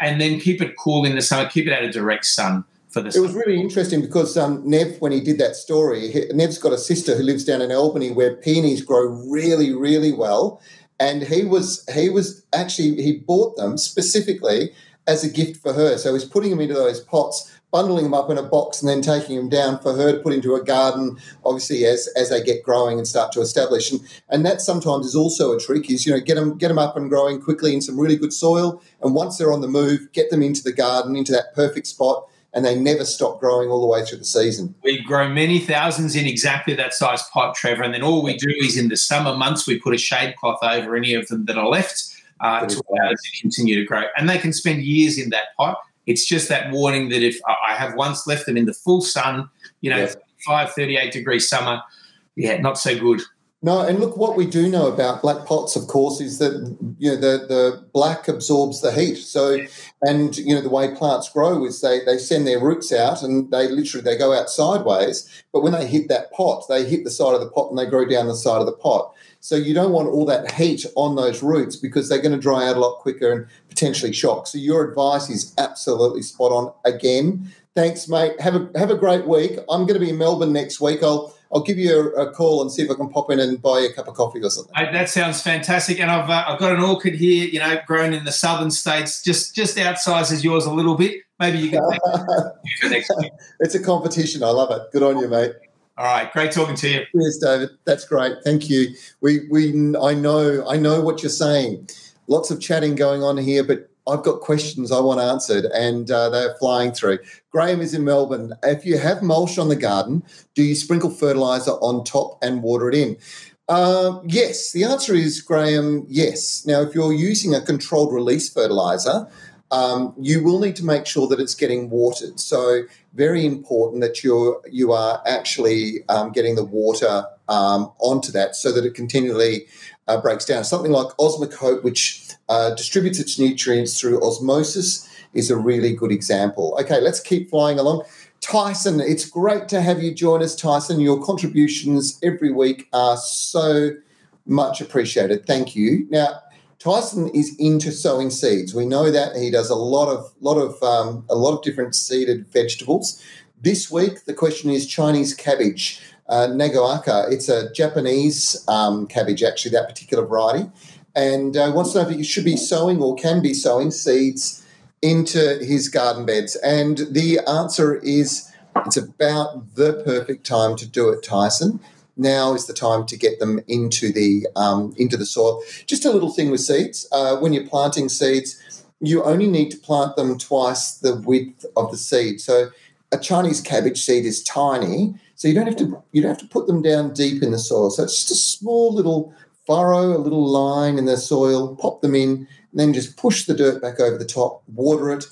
and then keep it cool in the summer. Keep it out of direct sun for the. It was really interesting because um, Nev, when he did that story, he, Nev's got a sister who lives down in Albany where peonies grow really, really well, and he was he was actually he bought them specifically as a gift for her. So he's putting them into those pots bundling them up in a box and then taking them down for her to put into a garden, obviously as as they get growing and start to establish. And and that sometimes is also a trick is you know get them get them up and growing quickly in some really good soil, and once they're on the move, get them into the garden into that perfect spot. And they never stop growing all the way through the season. We grow many thousands in exactly that size pot, Trevor. And then all we do is in the summer months, we put a shade cloth over any of them that are left uh, to allow it to continue to grow. And they can spend years in that pot it's just that warning that if I have once left them in the full sun, you know, yeah. 5, 38 degree summer, yeah, not so good. No, and look, what we do know about black pots, of course, is that you know the, the black absorbs the heat. So, and you know the way plants grow is they they send their roots out and they literally they go out sideways. But when they hit that pot, they hit the side of the pot and they grow down the side of the pot. So you don't want all that heat on those roots because they're going to dry out a lot quicker and potentially shock. So your advice is absolutely spot on again. Thanks, mate. Have a have a great week. I'm going to be in Melbourne next week. I'll I'll give you a, a call and see if I can pop in and buy you a cup of coffee or something. that sounds fantastic. And I've uh, I've got an orchid here, you know, grown in the southern states, just just outsizes yours a little bit. Maybe you can take it next week. It's a competition. I love it. Good on you, mate. All right, great talking to you. Cheers, David. That's great. Thank you. We we I know I know what you're saying. Lots of chatting going on here, but I've got questions I want answered, and uh, they're flying through. Graham is in Melbourne. If you have mulch on the garden, do you sprinkle fertilizer on top and water it in? Uh, yes, the answer is Graham. Yes. Now, if you're using a controlled release fertilizer, um, you will need to make sure that it's getting watered. So very important that you're you are actually um, getting the water um, onto that so that it continually uh, breaks down. Something like Osmocote, which uh, distributes its nutrients through osmosis, is a really good example. Okay, let's keep flying along. Tyson, it's great to have you join us, Tyson. Your contributions every week are so much appreciated. Thank you. Now, Tyson is into sowing seeds. We know that he does a lot of lot of um, a lot of different seeded vegetables. This week, the question is Chinese cabbage, uh, Nagaoka. It's a Japanese um, cabbage, actually, that particular variety. And uh, wants to know if he should be sowing or can be sowing seeds into his garden beds. And the answer is it's about the perfect time to do it, Tyson now is the time to get them into the um, into the soil. Just a little thing with seeds: uh, when you're planting seeds, you only need to plant them twice the width of the seed. So a Chinese cabbage seed is tiny, so you don't have to you don't have to put them down deep in the soil. So it's just a small little furrow, a little line in the soil. Pop them in, and then just push the dirt back over the top. Water it.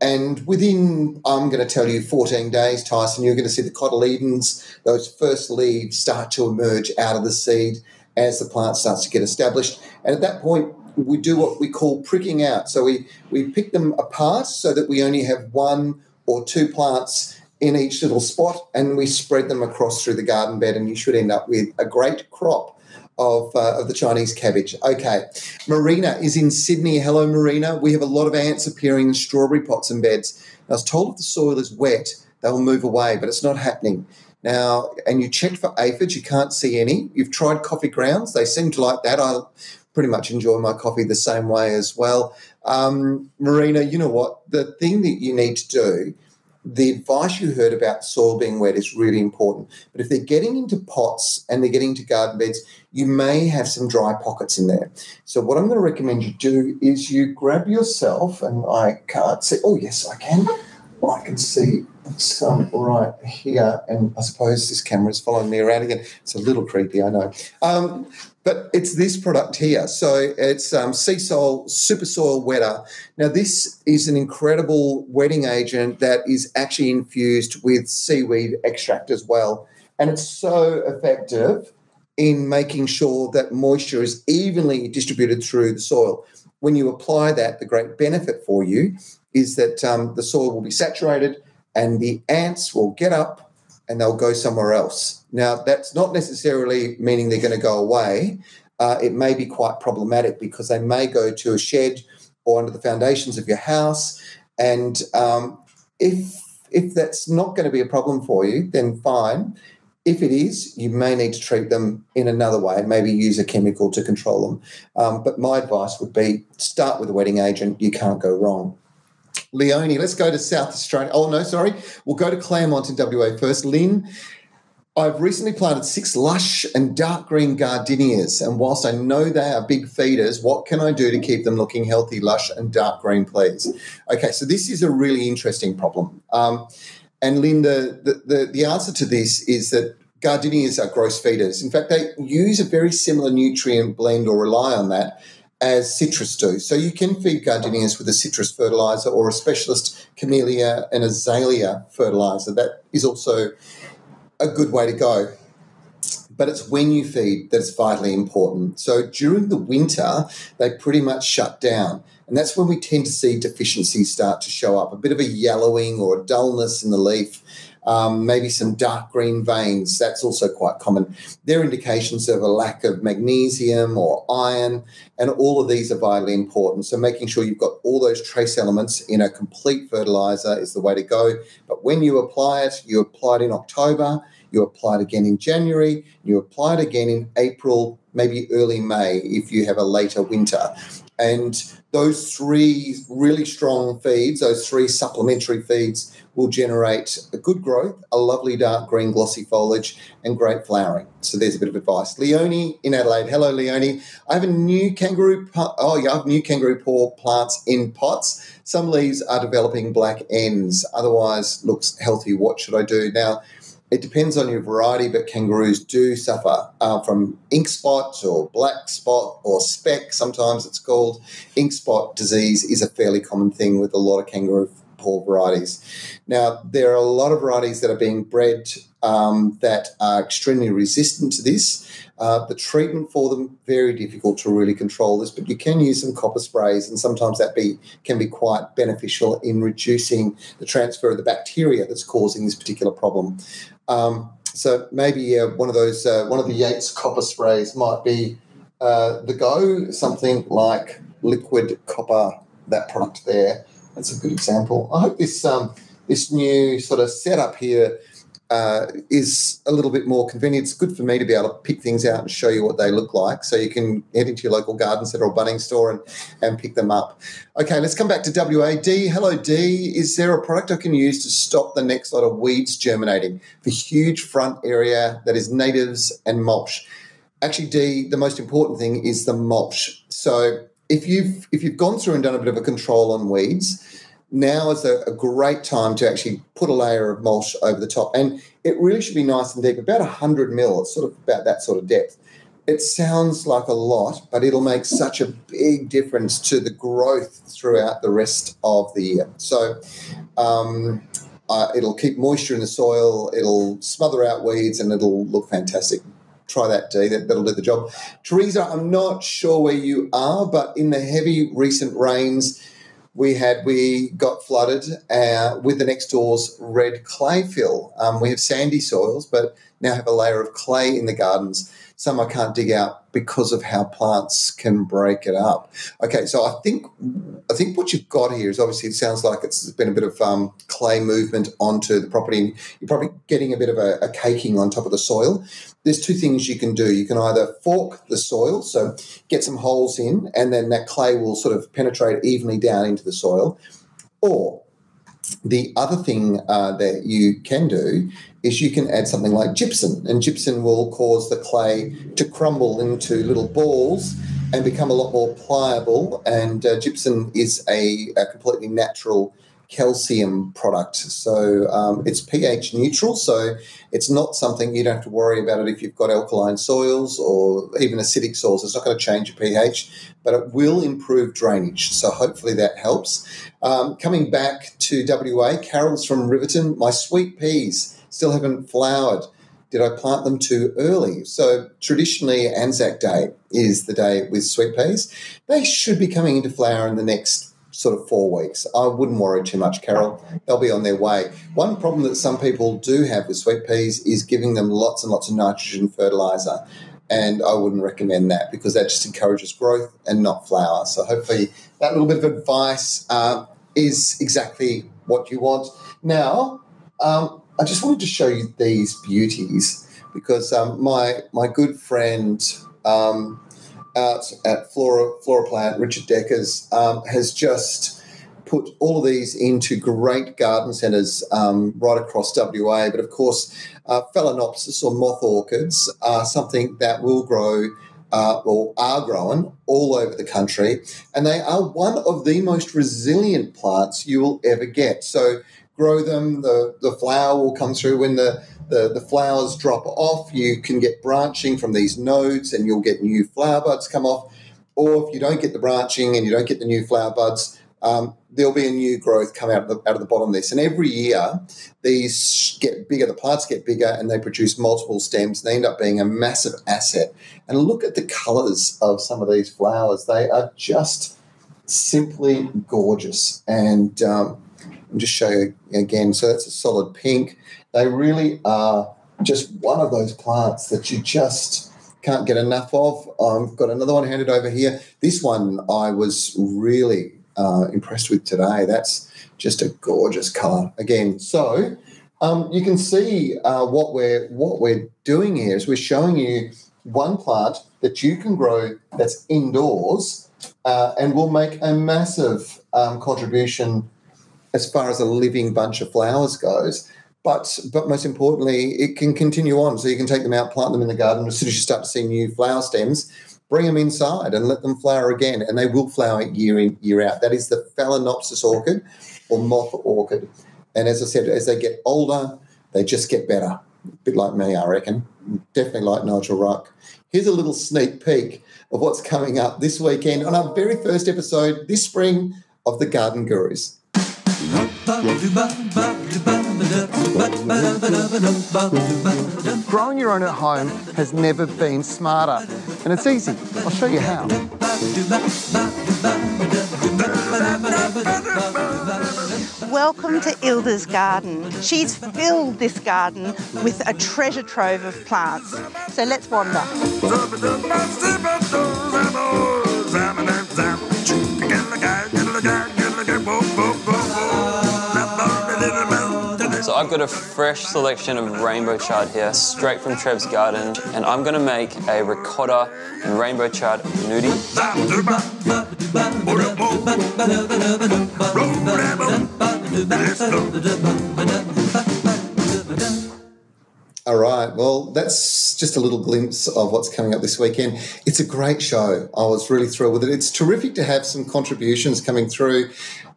And within, I'm going to tell you, 14 days, Tyson, you're going to see the cotyledons, those first leaves start to emerge out of the seed as the plant starts to get established. And at that point, we do what we call pricking out. So we, we pick them apart so that we only have one or two plants in each little spot and we spread them across through the garden bed, and you should end up with a great crop of, uh, of the Chinese cabbage. Okay. Marina is in Sydney. Hello, Marina. We have a lot of ants appearing in strawberry pots and beds. I was told if the soil is wet, they will move away, but it's not happening. Now, and you checked for aphids, you can't see any. You've tried coffee grounds, they seem to like that. I pretty much enjoy my coffee the same way as well. Um, Marina, you know what? The thing that you need to do the advice you heard about soil being wet is really important. But if they're getting into pots and they're getting to garden beds, you may have some dry pockets in there. So what I'm going to recommend you do is you grab yourself, and I can't see. Oh yes, I can. I can see some right here, and I suppose this camera is following me around again. It's a little creepy, I know. Um, but it's this product here. So it's um, Seasol Super Soil Wetter. Now, this is an incredible wetting agent that is actually infused with seaweed extract as well. And it's so effective in making sure that moisture is evenly distributed through the soil. When you apply that, the great benefit for you is that um, the soil will be saturated and the ants will get up and they'll go somewhere else. Now, that's not necessarily meaning they're going to go away. Uh, it may be quite problematic because they may go to a shed or under the foundations of your house. And um, if if that's not going to be a problem for you, then fine. If it is, you may need to treat them in another way, maybe use a chemical to control them. Um, but my advice would be start with a wetting agent. You can't go wrong. Leonie, let's go to South Australia. Oh, no, sorry. We'll go to Claremont in WA first. Lynn, I've recently planted six lush and dark green gardenias, and whilst I know they are big feeders, what can I do to keep them looking healthy, lush, and dark green, please? Okay, so this is a really interesting problem. Um, and Linda, the, the, the answer to this is that gardenias are gross feeders. In fact, they use a very similar nutrient blend or rely on that as citrus do. So you can feed gardenias with a citrus fertilizer or a specialist camellia and azalea fertilizer. That is also a good way to go. But it's when you feed that's vitally important. So during the winter, they pretty much shut down. And that's when we tend to see deficiencies start to show up a bit of a yellowing or a dullness in the leaf um, maybe some dark green veins. That's also quite common. They're indications of a lack of magnesium or iron, and all of these are vitally important. So, making sure you've got all those trace elements in a complete fertilizer is the way to go. But when you apply it, you apply it in October, you apply it again in January, you apply it again in April, maybe early May if you have a later winter. And those three really strong feeds, those three supplementary feeds, will generate a good growth, a lovely dark green glossy foliage, and great flowering. So there's a bit of advice. Leonie in Adelaide. Hello, Leonie. I have a new kangaroo. Oh, yeah, I have new kangaroo paw plants in pots. Some leaves are developing black ends. Otherwise, looks healthy. What should I do now? It depends on your variety, but kangaroos do suffer uh, from ink spot or black spot or speck, sometimes it's called. Ink spot disease is a fairly common thing with a lot of kangaroo paw varieties. Now, there are a lot of varieties that are being bred um, that are extremely resistant to this. Uh, the treatment for them very difficult to really control this, but you can use some copper sprays, and sometimes that be can be quite beneficial in reducing the transfer of the bacteria that's causing this particular problem. Um, so maybe uh, one of those, uh, one of the Yates copper sprays might be uh, the go. Something like liquid copper, that product there. That's a good example. I hope this um, this new sort of setup here uh, is a little bit more convenient. It's good for me to be able to pick things out and show you what they look like. So you can head into your local garden centre or budding store and, and pick them up. Okay, let's come back to WAD. Hello, D. Is there a product I can use to stop the next lot of weeds germinating? The huge front area that is natives and mulch. Actually, D, the most important thing is the mulch. So if you've if you've gone through and done a bit of a control on weeds, now is a, a, great time to actually put a layer of mulch over the top. And it really should be nice and deep, about 100 mil, it's sort of about that sort of depth. It sounds like a lot, but it'll make such a big difference to the growth throughout the rest of the year. So um, uh, it'll keep moisture in the soil, it'll smother out weeds, and it'll look fantastic try that D. That, that'll do the job. Teresa, I'm not sure where you are, but in the heavy recent rains, we had we got flooded uh, with the next door's red clay fill. Um, we have sandy soils, but now have a layer of clay in the gardens. Some I can't dig out because of how plants can break it up. Okay, so I think I think what you've got here is obviously it sounds like it's been a bit of um, clay movement onto the property. You're probably getting a bit of a, a caking on top of the soil. There's two things you can do. You can either fork the soil, so get some holes in, and then that clay will sort of penetrate evenly down into the soil, or the other thing uh, that you can do is you can add something like gypsum, and gypsum will cause the clay to crumble into little balls and become a lot more pliable. And uh, gypsum is a, a completely natural calcium product. So um, it's pH neutral, so it's not something you don't have to worry about it if you've got alkaline soils or even acidic soils. It's not going to change your pH, but it will improve drainage. So hopefully that helps. Um, coming back to WA, Carol's from Riverton. My sweet peas still haven't flowered. Did I plant them too early? So traditionally, Anzac Day is the day with sweet peas. They should be coming into flower in the next sort of four weeks. I wouldn't worry too much, Carol. They'll be on their way. One problem that some people do have with sweet peas is giving them lots and lots of nitrogen fertilizer. And I wouldn't recommend that because that just encourages growth and not flower. So hopefully, that little bit of advice uh, is exactly what you want. Now, um, I just wanted to show you these beauties because um, my my good friend um, out at Flora Flora Plant, Richard Deckers, um, has just put all of these into great garden centres um, right across WA. But of course, uh, Phalaenopsis or moth orchids are something that will grow. Uh, or are growing all over the country, and they are one of the most resilient plants you will ever get. So, grow them. The, the flower will come through when the the, the flowers drop off, you can get branching from these nodes and you'll get new flower buds come off. Or if you don't get the branching and you don't get the new flower buds, um, there'll be a new growth come out of, the, out of the bottom of this. And every year, these get bigger, the plants get bigger, and they produce multiple stems. They end up being a massive asset. And look at the colours of some of these flowers. They are just simply gorgeous. And um, I'll just show you again. So that's a solid pink. They really are just one of those plants that you just can't get enough of. I've got another one handed over here. This one I was really uh, impressed with today. That's just a gorgeous colour again. So um, you can see uh, what we're what we're doing here is we're showing you one plant that you can grow that's indoors uh, and will make a massive um, contribution as far as a living bunch of flowers goes. But but most importantly, it can continue on. So you can take them out, plant them in the garden. As soon as you start to see new flower stems, bring them inside and let them flower again, and they will flower year in year out. That is the Phalaenopsis orchid or moth orchid. And as I said, as they get older, they just get better. A bit like me, I reckon. Definitely like Nigel Ruck. Here's a little sneak peek of what's coming up this weekend on our very first episode this spring of the Garden Gurus. Growing your own at home has never been smarter, and it's easy. I'll show you how. Welcome to Ilda's garden. She's filled this garden with a treasure trove of plants. So let's wander. I've got a fresh selection of rainbow chard here, straight from Trev's garden, and I'm gonna make a ricotta and rainbow chard gnudi. All right. Well, that's just a little glimpse of what's coming up this weekend. It's a great show. I was really thrilled with it. It's terrific to have some contributions coming through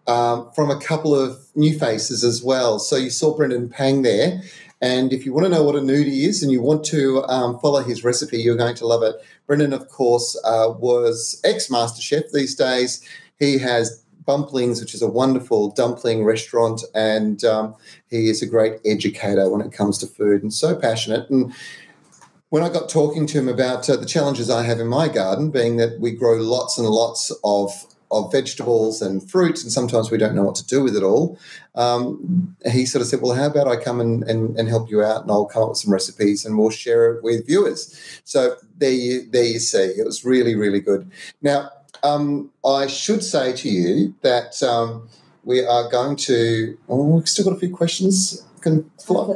um, from a couple of new faces as well. So you saw Brendan Pang there. And if you want to know what a gnudi is and you want to um, follow his recipe, you're going to love it. Brendan, of course, uh, was ex Master Chef these days. He has Bumplings, which is a wonderful dumpling restaurant, and um, he is a great educator when it comes to food and so passionate. And when I got talking to him about uh, the challenges I have in my garden, being that we grow lots and lots of of vegetables and fruits, and sometimes we don't know what to do with it all. Um, he sort of said, Well, how about I come and, and, and, help you out and I'll come up with some recipes and we'll share it with viewers. So there you, there you see. It was really, really good. Now, um, I should say to you that um, we are going to. Oh, we've still got a few questions. Can fly.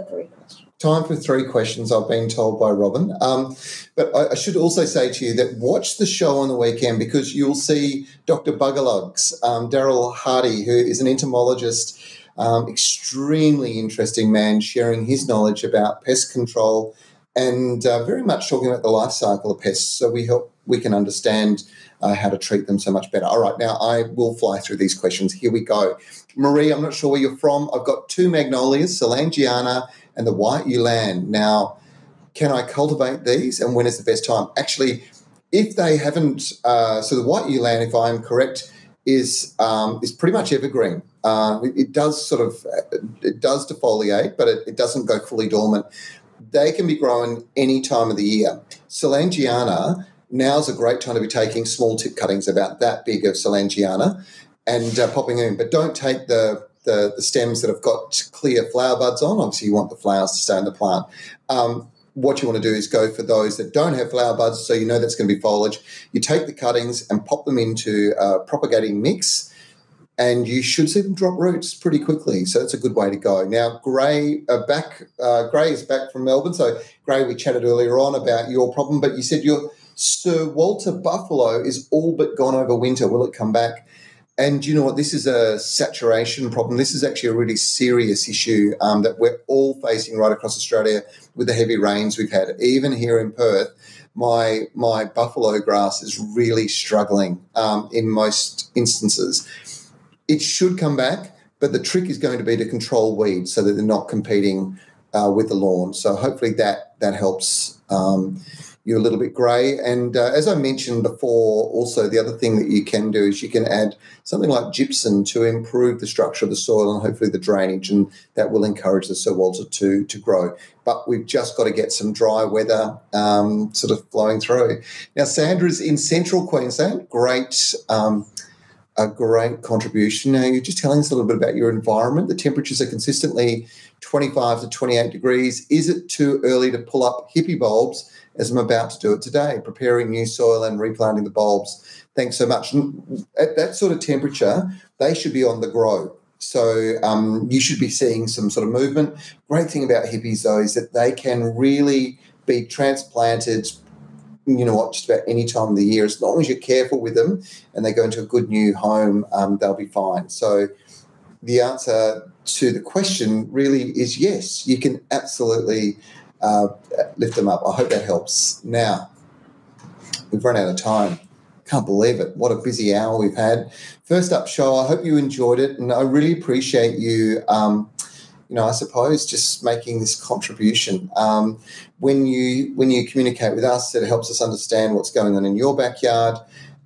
Time for three questions, I've been told by Robin. Um, but I, I, should also say to you that watch the show on the weekend because you'll see Dr. Buggerlugs, um, Daryl Hardy, who is an entomologist, um, extremely interesting man, sharing his knowledge about pest control and uh, very much talking about the life cycle of pests. So we help we can understand uh, how to treat them so much better. All right, now I will fly through these questions. Here we go. Marie, I'm not sure where you're from. I've got two magnolias, Soulangeana and the white Yulan. Now, can I cultivate these and when is the best time? Actually, if they haven't, uh, so the white Yulan, if I'm correct, is um, is pretty much evergreen. Uh, it, it, does sort of it does defoliate, but it, it, doesn't go fully dormant. They can be grown any time of the year. Soulangeana now's a great time to be taking small tip cuttings about that big of Soulangeana and uh, popping in, but don't take the, the, the stems that have got clear flower buds on. Obviously, you want the flowers to stay in the plant. Um, what you want to do is go for those that don't have flower buds, so you know that's going to be foliage. You take the cuttings and pop them into a propagating mix, and you should see them drop roots pretty quickly. So that's a good way to go. Now, Gray uh, back. Uh, Gray is back from Melbourne. So Gray, we chatted earlier on about your problem, but you said your Sir Walter Buffalo is all but gone over winter. Will it come back? And you know what? This is a saturation problem. This is actually a really serious issue um, that we're all facing right across Australia with the heavy rains we've had. Even here in Perth, my my buffalo grass is really struggling um, in most instances. It should come back, but the trick is going to be to control weeds so that they're not competing uh, with the lawn. So hopefully that that helps. Um, you're a little bit grey. And uh, as I mentioned before, also the other thing that you can do is you can add something like gypsum to improve the structure of the soil and hopefully the drainage, and that will encourage the Sir Walter to to grow. But we've just got to get some dry weather um, sort of flowing through. Now, Sandra's in central Queensland. Great. Um, a great contribution. Now, you're just telling us a little bit about your environment. The temperatures are consistently 25 to 28 degrees. Is it too early to pull up hippie bulbs as I'm about to do it today, preparing new soil and replanting the bulbs. Thanks so much. At that sort of temperature, they should be on the grow. So um, you should be seeing some sort of movement. Great thing about hippies, though, is that they can really be transplanted. You know what? Just about any time of the year, as long as you're careful with them and they go into a good new home, um, they'll be fine. So the answer to the question really is yes. You can absolutely uh, lift them up. I hope that helps. Now, we've run out of time. Can't believe it. What a busy hour we've had. First up, show. I hope you enjoyed it, and I really appreciate you. Um, you know, I suppose just making this contribution. Um, when you when you communicate with us, it helps us understand what's going on in your backyard.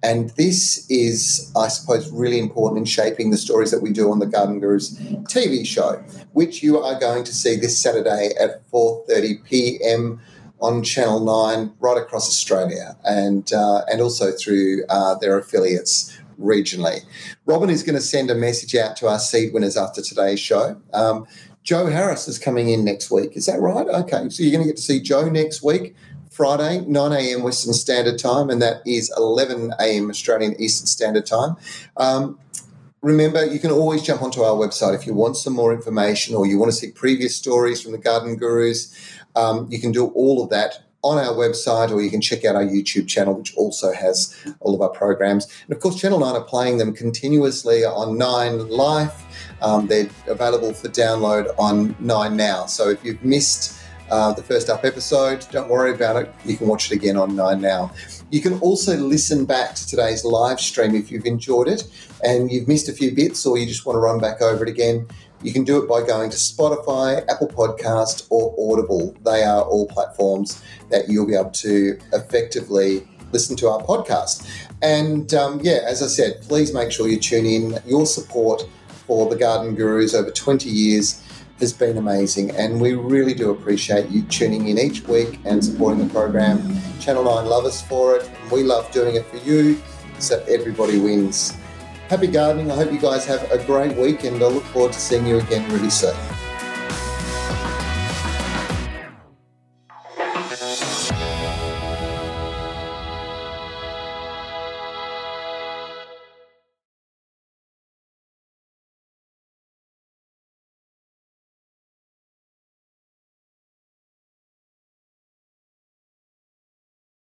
And this is, I suppose, really important in shaping the stories that we do on the Garden Gurus TV show, which you are going to see this Saturday at 4:30 p.m. on Channel Nine, right across Australia, and uh, and also through uh, their affiliates regionally. Robin is going to send a message out to our seed winners after today's show. Um, Joe Harris is coming in next week. Is that right? Okay, so you're going to get to see Joe next week. Friday, 9 a.m. Western Standard Time, and that is 11 a.m. Australian Eastern Standard Time. Um, remember, you can always jump onto our website if you want some more information or you want to see previous stories from the Garden Gurus. Um, you can do all of that on our website, or you can check out our YouTube channel, which also has all of our programs. And of course, Channel 9 are playing them continuously on Nine Life. Um, they're available for download on Nine Now. So if you've missed uh, the first up episode. Don't worry about it. You can watch it again on Nine Now. You can also listen back to today's live stream if you've enjoyed it and you've missed a few bits or you just want to run back over it again. You can do it by going to Spotify, Apple Podcast, or Audible. They are all platforms that you'll be able to effectively listen to our podcast. And um, yeah, as I said, please make sure you tune in. Your support for the Garden Gurus over 20 years has been amazing, and we really do appreciate you tuning in each week and supporting the program. Channel 9 love us for it, and we love doing it for you, so everybody wins. Happy gardening. I hope you guys have a great week, and I look forward to seeing you again really soon.